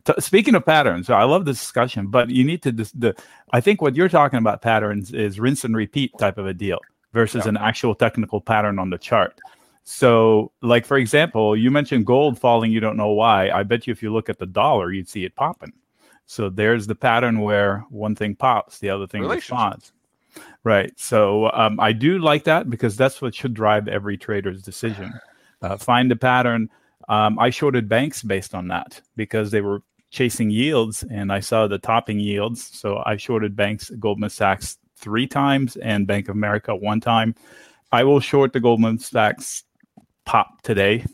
t- speaking of patterns, I love this discussion, but you need to dis- the. I think what you're talking about patterns is rinse and repeat type of a deal versus Yeah. an actual technical pattern on the chart. So, like for example, you mentioned gold falling. You don't know why. I bet you if you look at the dollar, you'd see it popping. So there's the pattern where one thing pops, the other thing responds. Right. So um, I do like that because that's what should drive every trader's decision. Uh, find a pattern. Um, I shorted banks based on that because they were chasing yields and I saw the topping yields. So I shorted banks, Goldman Sachs three times and Bank of America one time. I will short the Goldman Sachs pop today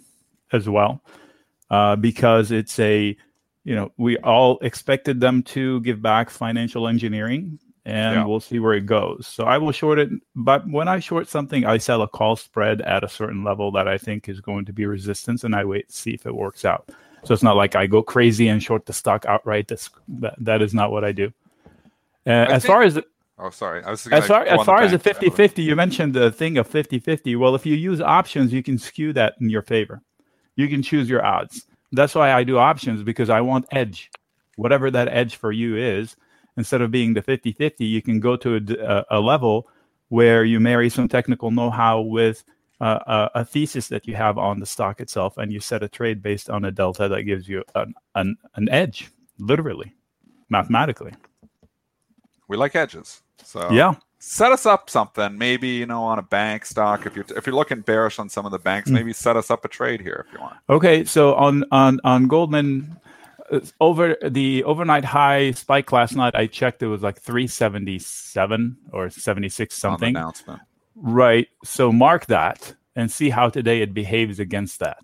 as well uh, because it's a you know we all expected them to give back financial engineering and Yeah. we'll see where it goes. So i will short it but when i short something i sell a call spread at a certain level that i think is going to be resistance and i wait to see if it works out. So it's not like i go crazy and short the stock outright. That's, that, that is not what i do. Uh, as think- far as Oh, sorry. I was as far as far as the bank. 50 50 you mentioned the thing of 50 50 well if you use options you can skew that in your favor. You can choose your odds. That's why i do options because i want edge. Whatever that edge for you is instead of being the 50 50 you can go to a level where you marry some technical know-how with uh, a, a thesis that you have on the stock itself and you set a trade based on a delta that gives you an, an, an edge literally mathematically We like edges. So yeah set us up something. Maybe you know on a bank stock. If you're if you're looking bearish on some of the banks, Mm. maybe set us up a trade here if you want. Okay, so on on on Goldman, over the overnight high spike last night, I checked. It was like three seventy seven or seventy six something. announcement. Right. So mark that and see how today it behaves against that.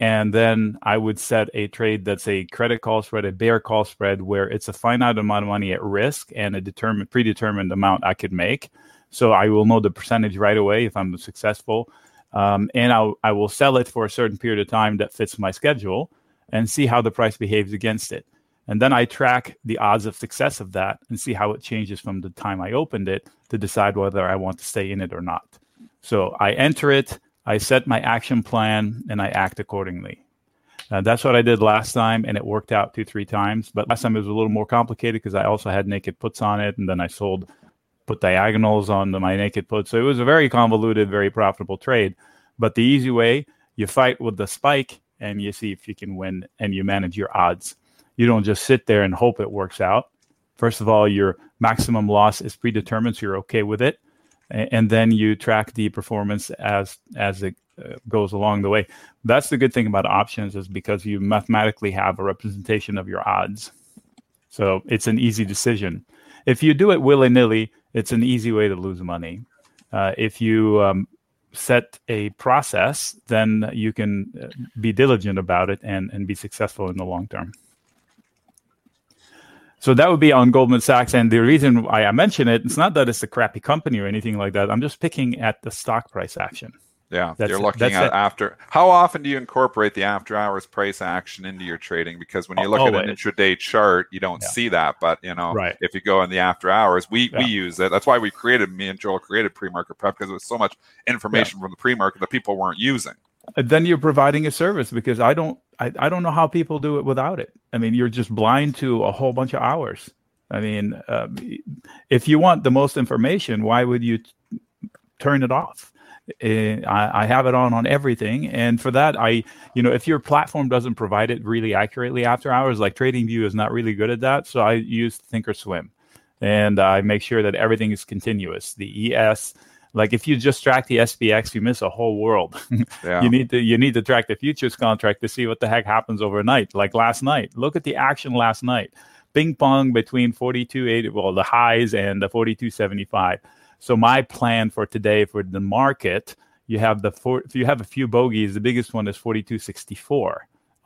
And then I would set a trade that's a credit call spread, a bear call spread, where it's a finite amount of money at risk and a determined, predetermined amount I could make. So I will know the percentage right away if I'm successful. Um, and I'll, I will sell it for a certain period of time that fits my schedule and see how the price behaves against it. And then I track the odds of success of that and see how it changes from the time I opened it to decide whether I want to stay in it or not. So I enter it, I set my action plan, and I act accordingly. Uh, that's what I did last time, and it worked out two, three times. But last time it was a little more complicated because I also had naked puts on it, and then I sold, put diagonals on the, my naked put. So it was a very convoluted, very profitable trade. But the easy way, you fight with the spike, and you see if you can win, and you manage your odds. You don't just sit there and hope it works out. First of all, your maximum loss is predetermined, so you're okay with it, and then you track the performance as as it uh, goes along the way. That's the good thing about options is because you mathematically have a representation of your odds, so it's an easy decision. If you do it willy nilly, it's an easy way to lose money. Uh, if you um, set a process, then you can uh, be diligent about it and, and be successful in the long term. So that would be on Goldman Sachs. And the reason why I mention it, it's not that it's a crappy company or anything like that. I'm just picking at the stock price action. Yeah, That's you're looking at after. How often do you incorporate the after hours price action into your trading? Because when you look at an intraday chart, you don't Yeah. see that. But you know, Right. if you go in the after hours, we we use it. That's why we created me and Joel created pre market prep because it was so much information from the pre market that people weren't using. And then you're providing a service because I don't I, I don't know how people do it without it. I mean, you're just blind to a whole bunch of hours. I mean, um, if you want the most information, why would you t- turn it off? Eh, I, I have it on on everything, and for that, I you know if your platform doesn't provide it really accurately after hours, like TradingView is not really good at that, so I use Thinkorswim, and I make sure that everything is continuous. The ES, like if you just track the SPX, you miss a whole world. Yeah, You need to you need to track the futures contract to see what the heck happens overnight. Like last night, look at the action last night. Ping pong between 42.80, well, the highs and the 42.75. So my plan for today for the market, you have the four, if you have a few bogeys, the biggest one is 42.64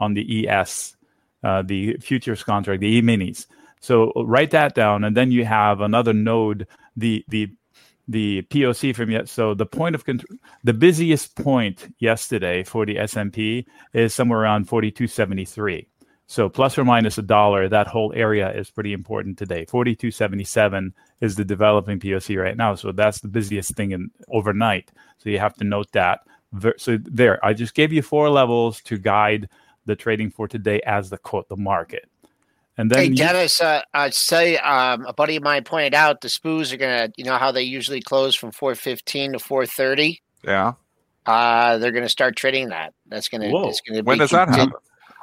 on the ES, uh, the futures contract, the E minis. So write that down, and then you have another node, the the the POC from yet. So the point of control, the busiest point yesterday for the S&P is somewhere around 42.73. So plus or minus a dollar, that whole area is pretty important today. 42.77 is the developing POC right now. So that's the busiest thing in overnight. So you have to note that. So there, I just gave you four levels to guide the trading for today as the quote the market. And then Hey you- Dennis, uh, I'd say um, a buddy of mine pointed out the spoos are gonna, you know how they usually close from four fifteen to four thirty. yeah. Uh, they're gonna start trading that. That's gonna. It's gonna When be does that happen?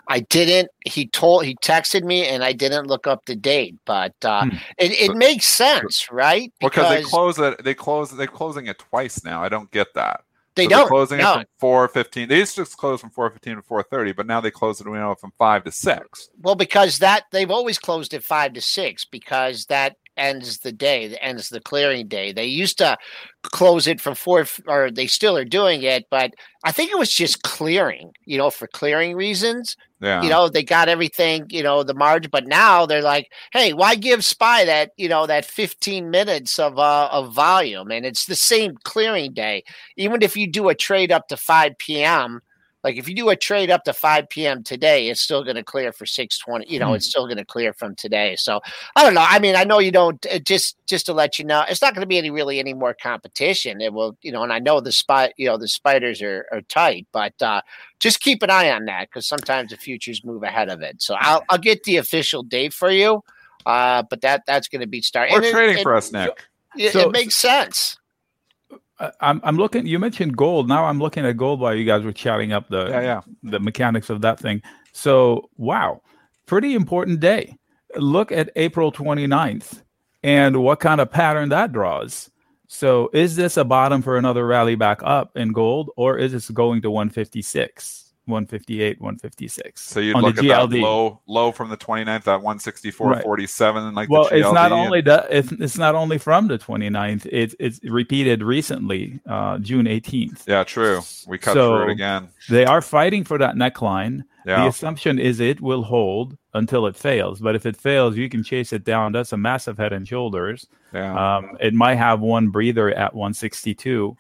I didn't. He told. He texted me, and I didn't look up the date. But uh, Hmm. it, it But- makes sense, right? Because they close it. They close. They're closing it twice now. I don't get that. they So they're don't. closing no. it from four fifteen. They used to close from four fifteen to four thirty, but now they close it you know, from five to six. Well, because that they've always closed at five to six because that ends the day, that ends the clearing day. They used to close it from four, or they still are doing it, but I think it was just clearing, you know, for clearing reasons. Yeah. You know, they got everything, you know, the margin, but now they're like, hey, why give Spy that, you know, that 15 minutes of uh, of volume? And it's the same clearing day. Even if you do a trade up to 5 p.m., like if you do a trade up to 5 p.m. today, it's still going to clear for 620. You know, Hmm. it's still going to clear from today. So I don't know. I mean, I know you don't. uh, Just just to let you know, it's not going to be any really any more competition. It will, you know, and I know the spot, you know, the spiders are, are tight, but uh, just keep an eye on that because sometimes the futures move ahead of it. So I'll I'll get the official date for you. Uh, but that that's going to be starting. Or trading for us, Nick. It, So- it makes sense. I'm I'm looking. You mentioned gold. Now I'm looking at gold while you guys were chatting up the Yeah, yeah. the mechanics of that thing. So wow, pretty important day. Look at April 29th and what kind of pattern that draws. So is this a bottom for another rally back up in gold, or is this going to 156, 158, 156? So you'd on look the at that low low from the 29th, that 164.47, like well, the it's not GLD. only that it's, it's not only from the 29th. It's it's repeated recently, uh, June 18th. Yeah, true. We cut So- through it again. They are fighting for that neckline. The assumption is it will hold until it fails. But if it fails, you can chase it down. That's a massive head and shoulders. Yeah. Um, it might have one breather at 162,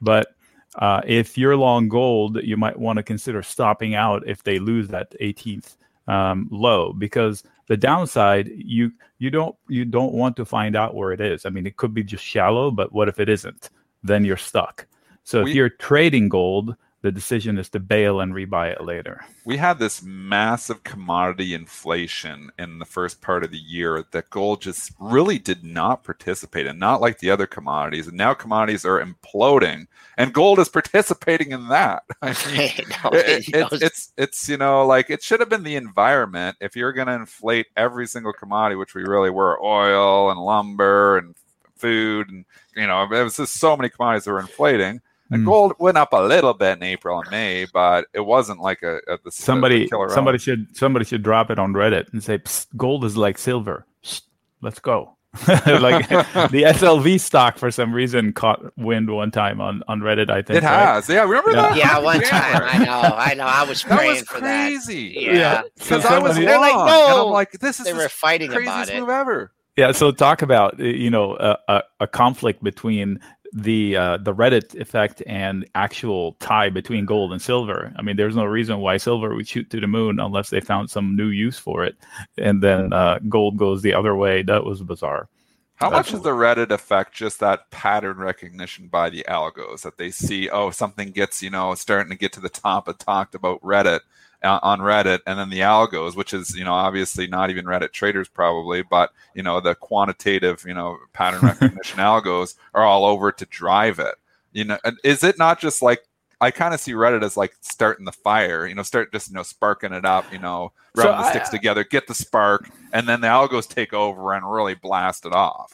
but uh, if you're long gold, you might want to consider stopping out if they lose that 18th um, low because the downside you you don't you don't want to find out where it is. I mean, it could be just shallow, but what if it isn't? Then you're stuck. So We- if you're trading gold, the decision is to bail and rebuy it later. we had this massive commodity inflation in the first part of the year that gold just really did not participate in, not like the other commodities. And now commodities are imploding, and gold is participating in that. I mean, No, it- you it's, it's it's you know like it should have been the environment if you're going to inflate every single commodity which we really were oil and lumber and food and you know it was just so many commodities that were inflating and Mm. gold went up a little bit in April and May but it wasn't like a, a the, somebody the killer somebody element. should somebody should drop it on Reddit and say Psst, gold is like silver. Psst, let's go. like the SLV stock for some reason caught wind one time on, on Reddit. I think It right? has. Yeah, remember Yeah. that? Yeah, one time. I know. I know. I was That praying was for that. crazy. Yeah. So Because I was somebody- They're like, wrong, and I'm no. like, this is They were fighting about it. move ever. Yeah, so talk about you know a, a, a conflict between the uh, the Reddit effect and actual tie between gold and silver. I mean, there's no reason why silver would shoot to the moon unless they found some new use for it, and then uh, gold goes the other way. That was bizarre. How That's- much is the Reddit effect just that pattern recognition by the algos that they see, oh, something gets, you know, starting to get to the top and talked about Reddit Uh, on Reddit, and then the algos, which is, you know, obviously not even Reddit traders probably, but, you know, the quantitative, you know, pattern recognition algos are all over to drive it. You know, and is it not just like, I kind of see Reddit as like starting the fire, you know, start just, you know, sparking it up, you know, So rubbing the I- sticks together, get the spark, and then the algos take over and really blast it off.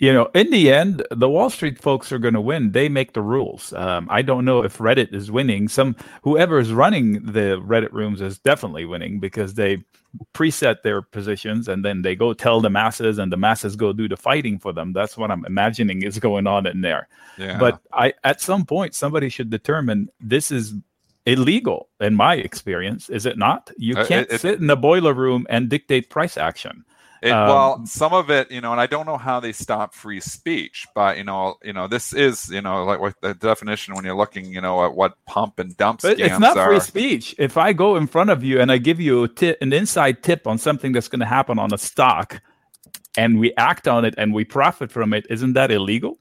You know, in the end, the Wall Street folks are going to win. They make the rules. Um, I don't know if Reddit is winning. Some whoever is running the Reddit rooms is definitely winning because they preset their positions and then they go tell the masses, and the masses go do the fighting for them. That's what I'm imagining is going on in there. Yeah. But I, at some point, somebody should determine this is illegal. In my experience, is it not? You Uh, can't it- it- sit in the boiler room and dictate price action. It, Um, well, some of it, you know, and I don't know how they stop free speech, but you know, you know, this is, you know, like what the definition when you're looking, you know, at what pump and dump But scams it's not are. free speech. If I go in front of you and I give you a tip, an inside tip on something that's going to happen on a stock, and we act on it and we profit from it, isn't that illegal?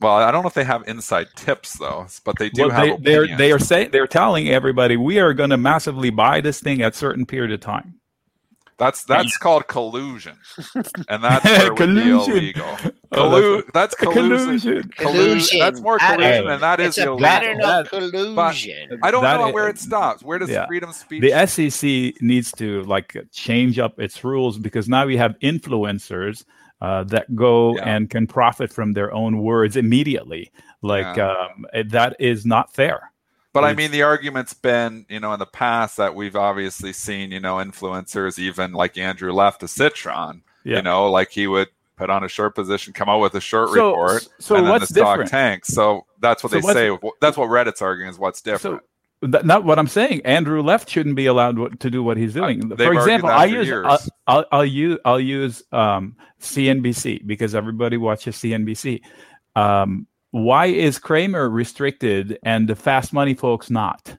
Well, I don't know if they have inside tips though, but they do Well, have. they, they're they are saying they're telling everybody we are going to massively buy this thing at certain period of time. That's that's called collusion, and that's where it would be Collusion. illegal. Oh, Collu- that's collusion. Collusion. Collusion. That's more That- collusion, and that it's is a illegal. pattern of That- collusion. I don't That know is- where it stops. Where does yeah. freedom of speech? The SEC needs to like change up its rules because now we have influencers uh, that go Yeah. and can profit from their own words immediately. Like Yeah. um, that is not fair. But I mean, the argument's been, you know, in the past that we've obviously seen, you know, influencers, even like Andrew Left to Citron, Yeah. you know, like he would put on a short position, come out with a short So- report, so and then what's the stock different? tanks. So that's what So they say. That's what Reddit's arguing is what's different. So th- not what I'm saying. Andrew Left shouldn't be allowed to do what he's doing. they've for example, I use. I'll, I'll, I'll use I'll use um, CNBC because everybody watches CNBC. Um, why is Cramer restricted and the fast money folks not?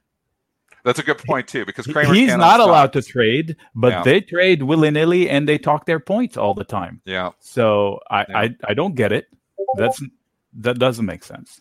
that's a good point too, because Cramer He's not allowed to trade, but Yeah. they trade willy nilly and they talk their points all the time. Yeah, So I, Yeah. I I don't get it. That's that doesn't make sense.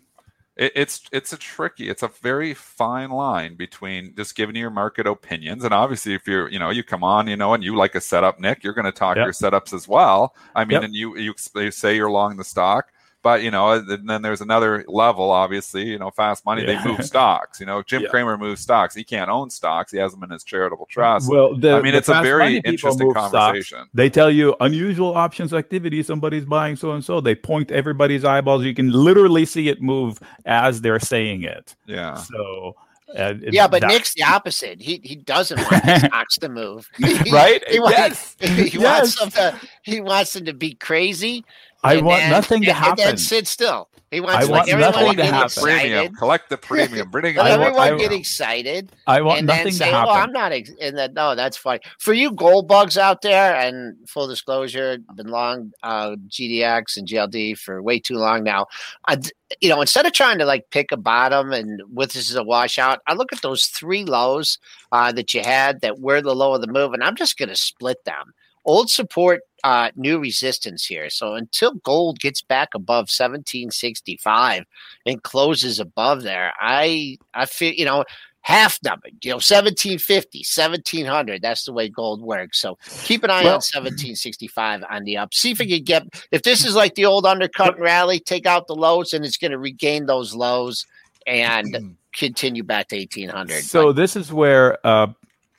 it, it's it's a tricky, it's a very fine line between just giving your market opinions, and obviously, if you're, you know, you come on, you know, and you like a setup, Nick, you're going to talk Yep. your setups as well. I mean, Yep. and you you you say you're long the stock. But you know, and then there's another level. Obviously, you know, fast money Yeah. they move stocks. You know, Jim Yeah. Cramer moves stocks. He can't own stocks. He has them in his charitable trust. Well, the, I mean, the it's a very interesting move stocks. conversation. They tell you unusual options activity. Somebody's buying so and so. They point everybody's eyeballs. You can literally see it move as they're saying it. Yeah. So, uh, Yeah, but that- Nick's the opposite. He he doesn't want the stocks to move. He- Right? He, wants, Yes. he Yes. wants them to he wants them to be crazy. I and want then- nothing to and- And then happen. sit still. He wants I want everyone nothing to to get happen. Premium. excited. Collect the premium. Bring Let I want- everyone I get excited. I want and then nothing say, to "Oh, happen. I'm not." Ex-, and then, no, that's funny for you gold bugs out there. And full disclosure, been long uh, GDX and GLD for way too long now. I, d- you know, instead of trying to like pick a bottom and with this is a washout, I look at those three lows uh, that you had that were the low of the move, and I'm just going to split them. Old support, uh, new resistance here. So until gold gets back above 1765 and closes above there, I I feel you know half number, you know 1750, 1700. That's the way gold works. So keep an eye Well- on 1765 on the up. See if it can get if this is like the old undercut rally, take out the lows and it's going to regain those lows and continue back to 1800. So this is where uh,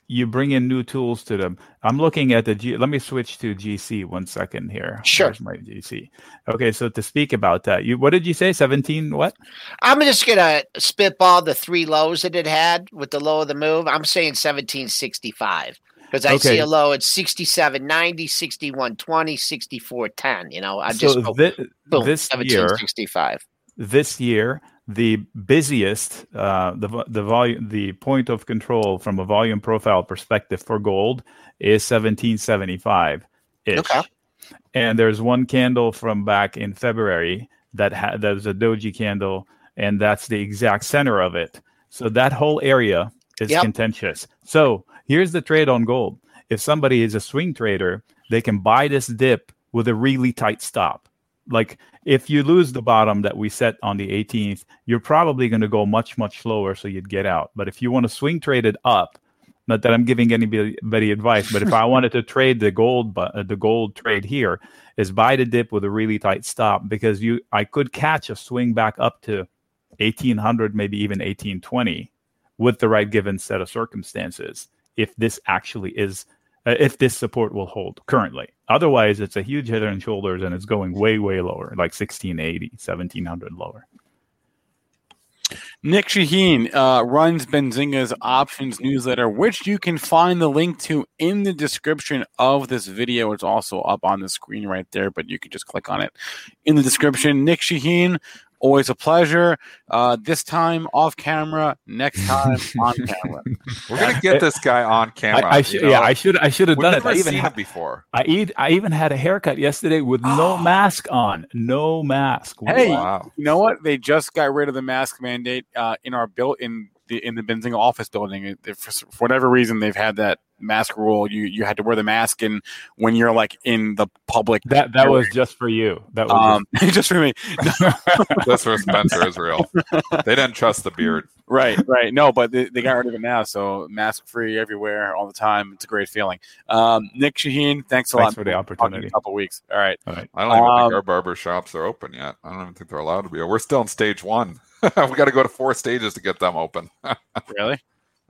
you bring in new tools to them. I'm looking at the G. Let me switch to GC one second here. Sure. Where's my GC? Okay, so to speak about that, you what did you say? 17 what? I'm just gonna spitball the three lows that it had with the low of the move. I'm saying 1765. Because I see Okay. a low at 67.90, 61.20, 64.10. You know, I So just go, thi- boom, this year, 1765. this year, the busiest, uh, the the volume, the point of control from a volume profile perspective for gold is 1775 ish. Okay. And there's one candle from back in February that ha- that was a doji candle, and that's the exact center of it. So that whole area is Yep. contentious. So here's the trade on gold. If somebody is a swing trader, they can buy this dip with a really tight stop. Like if you lose the bottom that we set on the 18th, you're probably going to go much, much lower, so you'd get out. But if you want to swing trade it up, not that I'm giving anybody advice, but if I wanted to trade the gold, but uh, the gold trade here is buy the dip with a really tight stop because you, I could catch a swing back up to 1800, maybe even 1820, with the right given set of circumstances. If this actually is, if this support will hold currently, otherwise it's a huge head and shoulders and it's going way, way lower, like 1680, 1700 lower. Nic Chahine uh, runs Benzinga's options newsletter, which you can find the link to in the description of this video. It's also up on the screen right there, but you can just click on it in the description. Nic Chahine, always a pleasure. Uh, this time off camera, next time on camera. We're gonna get this guy on camera. I, I you should, know? yeah, I should, I should have We've done it. I even seen ha- it before. I eat, I even had a haircut yesterday with no mask on, no mask. Hey, Wow. You know what? They just got rid of the mask mandate uh, in our built in the in the Benzinga office building. It- it- For, for whatever reason, they've had that mask rule. You you had to wear the mask and when you're like in the public. that that was just for you. That was um, just for me. That's for Spencer Israel. They didn't trust the beard. right, right. No, but they, they got rid of it now, so mask free everywhere all the time. It's a great feeling. Um, Nic Chahine, thanks a Thanks lot for the opportunity. A couple weeks. All right. All right. I don't even Um, think our barber shops are open yet. I don't even think they're allowed to be. We're still in stage one. we got to go to four stages to get them open.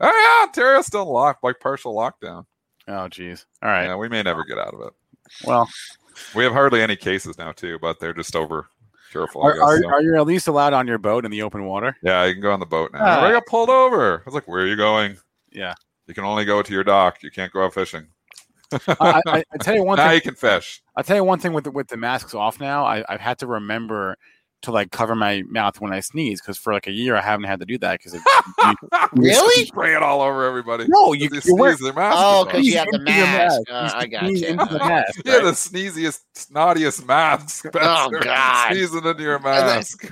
Oh yeah, Ontario's still locked, like partial lockdown. Oh, geez. All right. Yeah, we may never get out of it. Well, We have hardly any cases now too, but they're just over careful. I are, guess, are, so. are you at least allowed on your boat in the open water? Yeah, you can go on the boat now. Ah. I got pulled over. I was like, "Where are you going?" Yeah. You can only go to your dock. You can't go out fishing. I, I, I tell you one now thing. you can fish. I'll tell you one thing with the, with the masks off now. I, I've had to remember to like cover my mouth when I sneeze because for like a year I haven't had to do that because Really? Spray it all over everybody. no, you, They you wear sneeze, their mask Oh, because you have the into your mask. mask. Uh, I got sneeze you. into the mask. Yeah, right? the sneeziest, snottiest mask. Spencer. God. Sneezing into your mask.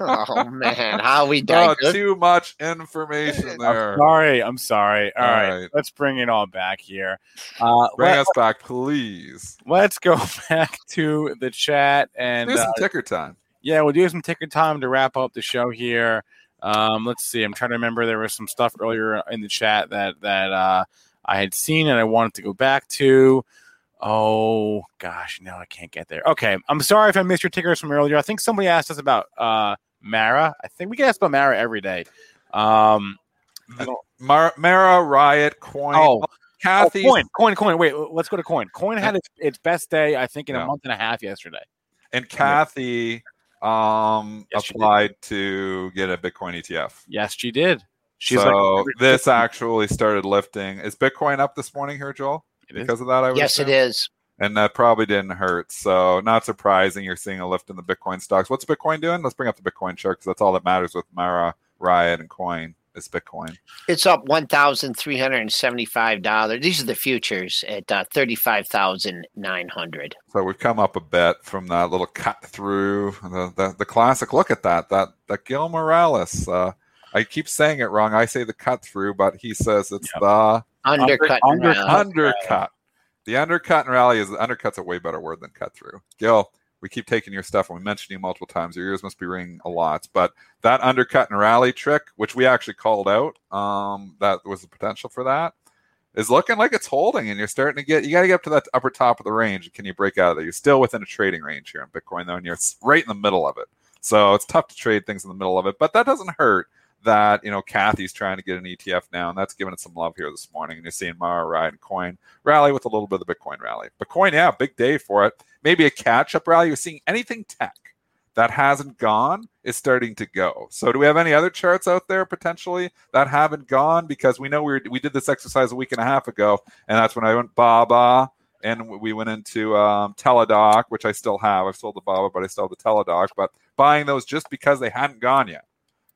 oh man, how we Oh, too much information there. I'm sorry. I'm sorry. All All right, right. let's bring it all back here. Uh, Bring let, us back, please. Let's go back to the chat and Do uh, some ticker time. Yeah, we'll do some ticker time to wrap up the show here. Um, let's see. I'm trying to remember. There was some stuff earlier in the chat that that uh, I had seen and I wanted to go back to. Oh gosh, no, I can't get there. Okay, I'm sorry if I missed your tickers from earlier. I think somebody asked us about uh, Mara. I think we get asked about Mara every day. Um, I Mar- Mara, Riot, Coin. oh, oh, Cathie. coin, coin, coin. Wait, let's go to coin. Coin had its, its best day, I think, in a month and a half yesterday. and Cathie um, Yes, she did. applied to get a Bitcoin ETF. Yes, she did. She's so like, this actually started lifting. Is Bitcoin up this morning here, Joel? Because of that, I would Yes, it assume? is. And that probably didn't hurt. So not surprising you're seeing a lift in the Bitcoin stocks. What's Bitcoin doing? Let's bring up the Bitcoin chart because that's all that matters with Mara, Riot, and Coin is Bitcoin. It's up one thousand three hundred and seventy-five dollars. These are the futures at uh, thirty-five thousand nine hundred. So we've come up a bit from that little cut through the, the, the classic. Look at that, that that Gil Morales. Uh, I keep saying it wrong. I say the cut through, but he says it's Yep. the Undercut. under- and undercut. The undercut and rally is undercut's a way better word than cut through. Gil, we keep taking your stuff and we mentioned you multiple times. Your ears must be ringing a lot. But that undercut and rally trick, which we actually called out, um, that was the potential for that, is looking like it's holding. And you're starting to get, you got to get up to that upper top of the range. Can you break out of there? You're still within a trading range here in Bitcoin, though, and you're right in the middle of it. So it's tough to trade things in the middle of it, but that doesn't hurt that you know Cathie's trying to get an ETF now, and that's giving it some love here this morning. And you're seeing Mara Riot and coin rally with a little bit of the Bitcoin rally. But coin, yeah, big day for it. Maybe a catch up rally. You're seeing anything tech that hasn't gone is starting to go. So, do we have any other charts out there potentially that haven't gone? Because we know we were, we did this exercise a week and a half ago, and that's when I went Baba and we went into um, Teladoc, which I still have. I've sold the Baba, but I still have the Teladoc. But buying those just because they hadn't gone yet.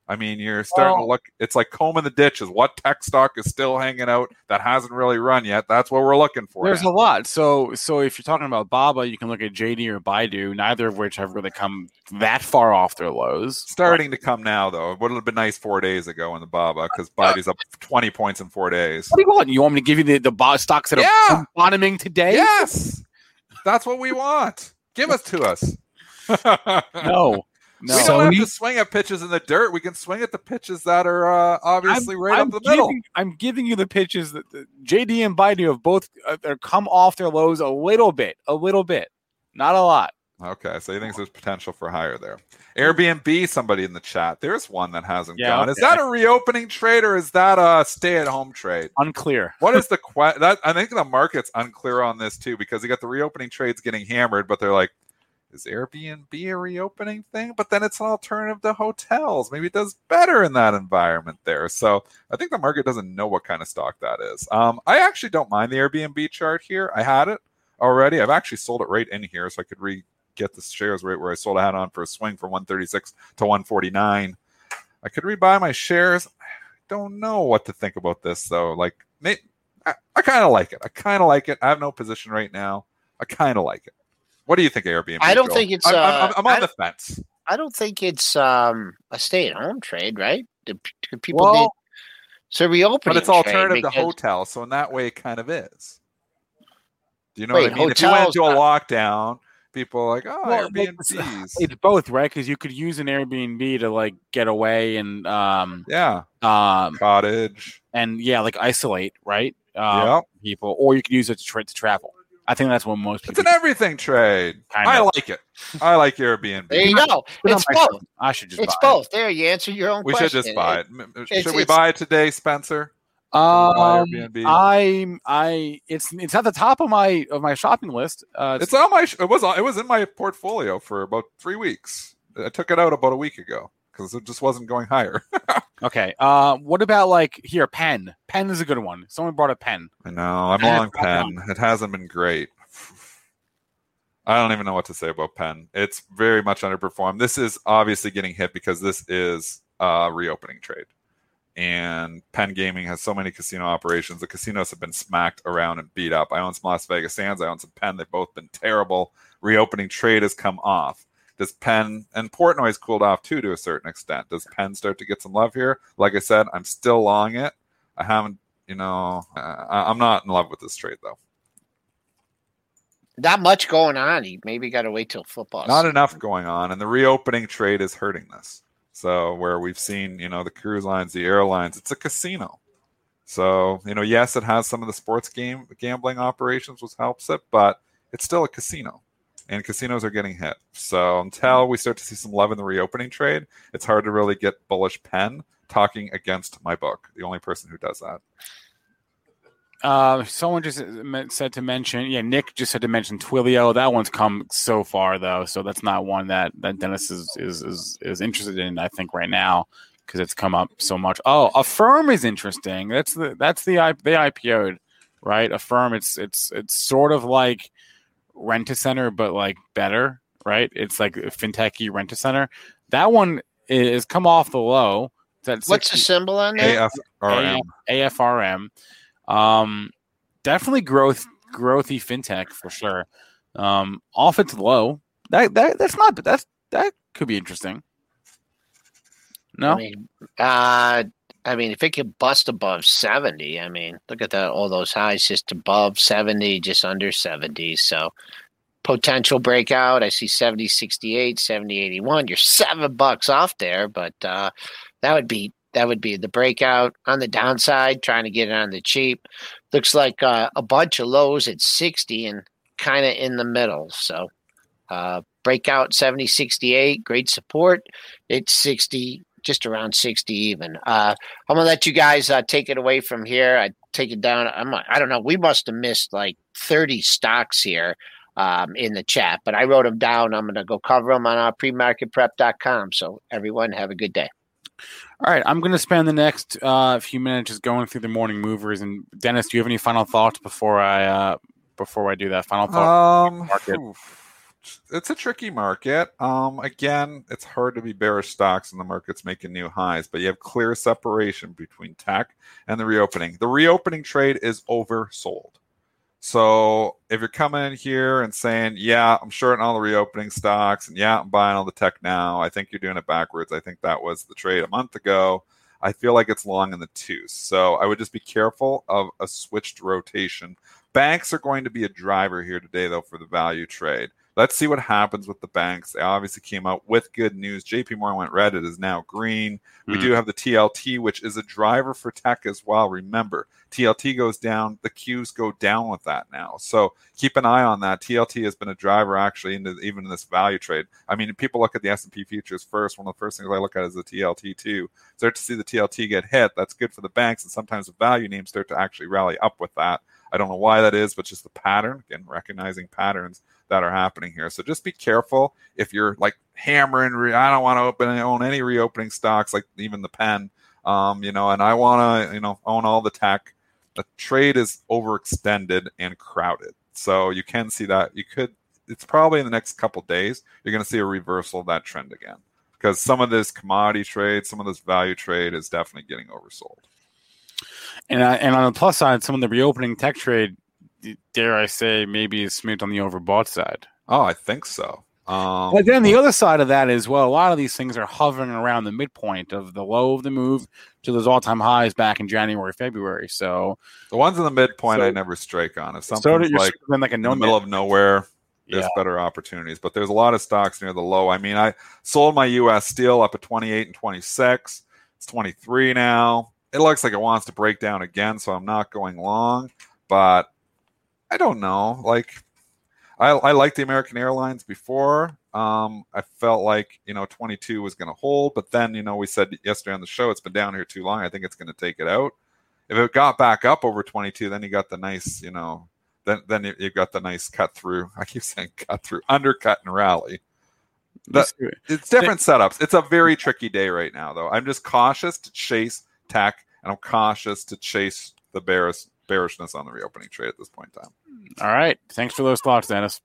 I mean, you're starting well, to look. It's like combing the ditches. What tech stock is still hanging out that hasn't really run yet? That's what we're looking for. There's now. a lot. So, so if you're talking about Baba, you can look at JD or Baidu. Neither of which have really come that far off their lows. Starting to come now, though. It would have been nice four days ago in the Baba because Baidu's up 20 points in four days. What do you want? You want me to give you the the stocks that yeah. are bottoming today? Yes, that's what we want. Give us to us. no. No. We don't have to swing at pitches in the dirt. We can swing at the pitches that are uh, obviously I'm, right I'm up the giving, middle. I'm giving you the pitches that the JD and Baidu have both uh, come off their lows a little bit, a little bit, not a lot. Okay, so you think there's potential for higher there. Airbnb, somebody in the chat. There's one that hasn't yeah, gone. Okay. Is that a reopening trade or is that a stay-at-home trade? Unclear. What is the que- that? I think the market's unclear on this too because you got the reopening trades getting hammered, but they're like, is Airbnb a reopening thing? But then it's an alternative to hotels. Maybe it does better in that environment there. So I think the market doesn't know what kind of stock that is. Um, I actually don't mind the Airbnb chart here. I had it already. I've actually sold it right in here, so I could re get the shares right where I sold. I had on for a swing from 136 to 149. I could rebuy my shares. I don't know what to think about this though. Like, I, I kind of like it. I kind of like it. I have no position right now. I kind of like it. What do you think, Airbnb? I don't Joel? think it's. I'm, uh, I'm, I'm on I, the fence. I don't think it's um, a stay-at-home trade, right? Do, do people well, need, so reopening, but it's alternative to hotel, so in that way, it kind of is. Do you know wait, what I mean? If you went into a lockdown, people are like, oh, well, Airbnbs. It's both, right? Because you could use an Airbnb to like get away and um, yeah, um, cottage and yeah, like isolate, right? Um, yeah, people, or you could use it to, tra- to travel. I think that's what most people. It's an everything trade. Kind I like it. I like Airbnb. There you go. It's both. I should just. It's both. It. There, you answer your own. Question. We question. should just buy it. it. Should we buy it today, Spencer? Um, I, I, it's it's at the top of my of my shopping list. Uh, it's, it's on my. It was it was in my portfolio for about three weeks. I took it out about a week ago because it just wasn't going higher. okay. Uh, what about like here? Penn. Penn is a good one. Someone brought a pen. I know. I'm long Penn. It hasn't been great. I don't even know what to say about Penn. It's very much underperformed. This is obviously getting hit because this is a reopening trade. And Penn Gaming has so many casino operations. The casinos have been smacked around and beat up. I own some Las Vegas Sands. I own some Penn. They've both been terrible. Reopening trade has come off. Does Penn and Portnoy's cooled off too to a certain extent? Does Penn start to get some love here? Like I said, I'm still long it. I haven't, you know, uh, I'm not in love with this trade though. Not much going on. He maybe got to wait till football. Not enough going on, and the reopening trade is hurting this. So where we've seen, you know, the cruise lines, the airlines, it's a casino. So you know, yes, it has some of the sports game gambling operations, which helps it, but it's still a casino and casinos are getting hit. So until we start to see some love in the reopening trade, it's hard to really get bullish Penn talking against my book. The only person who does that. Uh, someone just said to mention, yeah, Nick just said to mention Twilio. That one's come so far though, so that's not one that that Dennis is is is, is interested in. I think right now because it's come up so much. Oh, Affirm is interesting. That's the that's the they IPO'd, right? Affirm. It's it's it's sort of like rent a center, but like better, right? It's like fintechy rent a center. That one is come off the low. That's what's 60, the symbol on there? AFRM. AFRM. Um, definitely growth, growthy fintech for sure. Um, off its low. That that that's not, but that's that could be interesting. No, I mean, uh, I mean, if it could bust above 70, I mean, look at that, all those highs just above 70, just under 70. So potential breakout. I see 70, 68, 70, 81. You're seven bucks off there, but uh, that would be that would be the breakout on the downside, trying to get it on the cheap. Looks like uh, a bunch of lows at 60 and kind of in the middle. So uh, breakout 70, 68, great support. It's 60, just around 60 even. Uh, I'm gonna let you guys uh, take it away from here. I take it down. I'm I don't know. We must have missed like 30 stocks here. um, in the chat. But I wrote them down. I'm going to go cover them on our premarketprep.com. So everyone have a good day. All right, I'm going to spend the next uh, few minutes just going through the morning movers. And Dennis, do you have any final thoughts before I uh, before I do that? Final thoughts. Um, it's a tricky market. Um, again, it's hard to be bearish stocks and the market's making new highs, but you have clear separation between tech and the reopening. The reopening trade is oversold. So if you're coming in here and saying, "Yeah, I'm shorting all the reopening stocks," and "Yeah, I'm buying all the tech now," I think you're doing it backwards. I think that was the trade a month ago. I feel like it's long in the tooth. So I would just be careful of a switched rotation. Banks are going to be a driver here today, though, for the value trade. Let's see what happens with the banks. They obviously came out with good news. JP Morgan went red. It is now green. We hmm. do have the TLT, which is a driver for tech as well. Remember, TLT goes down, the Qs go down with that now. So keep an eye on that. TLT has been a driver actually into even in this value trade. I mean, people look at the S&P futures first. One of the first things I look at is the TLT too. Start to see the TLT get hit. That's good for the banks, and sometimes the value names start to actually rally up with that. I don't know why that is, but just the pattern. Again, recognizing patterns that are happening here. So just be careful if you're like hammering. Re- I don't want to open own any reopening stocks, like even the Penn. Um, you know, and I want to you know own all the tech. The trade is overextended and crowded, so you can see that. You could. It's probably in the next couple days you're going to see a reversal of that trend again because some of this commodity trade, some of this value trade is definitely getting oversold. And uh, and on the plus side, some of the reopening tech trade dare I say, maybe is smooth on the overbought side. Oh, I think so. Um, but then the other side of that is well, a lot of these things are hovering around the midpoint of the low of the move to those all time highs back in January, February. So the ones in the midpoint, so, I never strike on. If something's so like in like a no the middle of nowhere, there's yeah. better opportunities. But there's a lot of stocks near the low. I mean, I sold my U.S. Steel up at 28 and 26. It's 23 now. It looks like it wants to break down again, so I'm not going long. But I don't know. Like, I I liked the American Airlines before. Um, I felt like you know 22 was going to hold, but then you know we said yesterday on the show it's been down here too long. I think it's going to take it out. If it got back up over 22, then you got the nice you know then then you, you got the nice cut through. I keep saying cut through, undercut and rally. The, it's different setups. It's a very tricky day right now, though. I'm just cautious to chase tech, and I'm cautious to chase the bearish bearishness on the reopening trade at this point in time. All right. Thanks for those thoughts, Dennis.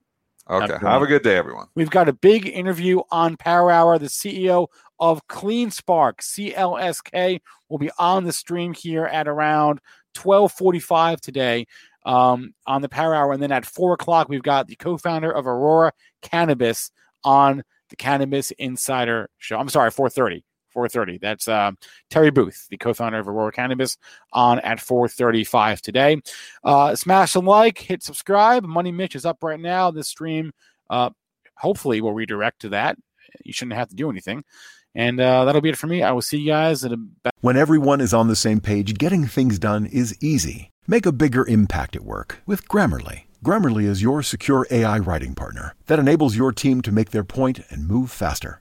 Okay. Have, Have a good day, everyone. We've got a big interview on Power Hour. The CEO of CleanSpark, CLSK, will be on the stream here at around 1245 today um, on the Power Hour. And then at 4 o'clock, we've got the co-founder of Aurora Cannabis on the Cannabis Insider Show. I'm sorry, 430. 4.30. That's uh, Terry Booth, the co-founder of Aurora Cannabis, on at 4.35 today. Uh, smash some like, hit subscribe. Money Mitch is up right now. This stream uh, hopefully will redirect to that. You shouldn't have to do anything. And uh, that'll be it for me. I will see you guys at a. When everyone is on the same page, getting things done is easy. Make a bigger impact at work with Grammarly. Grammarly is your secure AI writing partner that enables your team to make their point and move faster.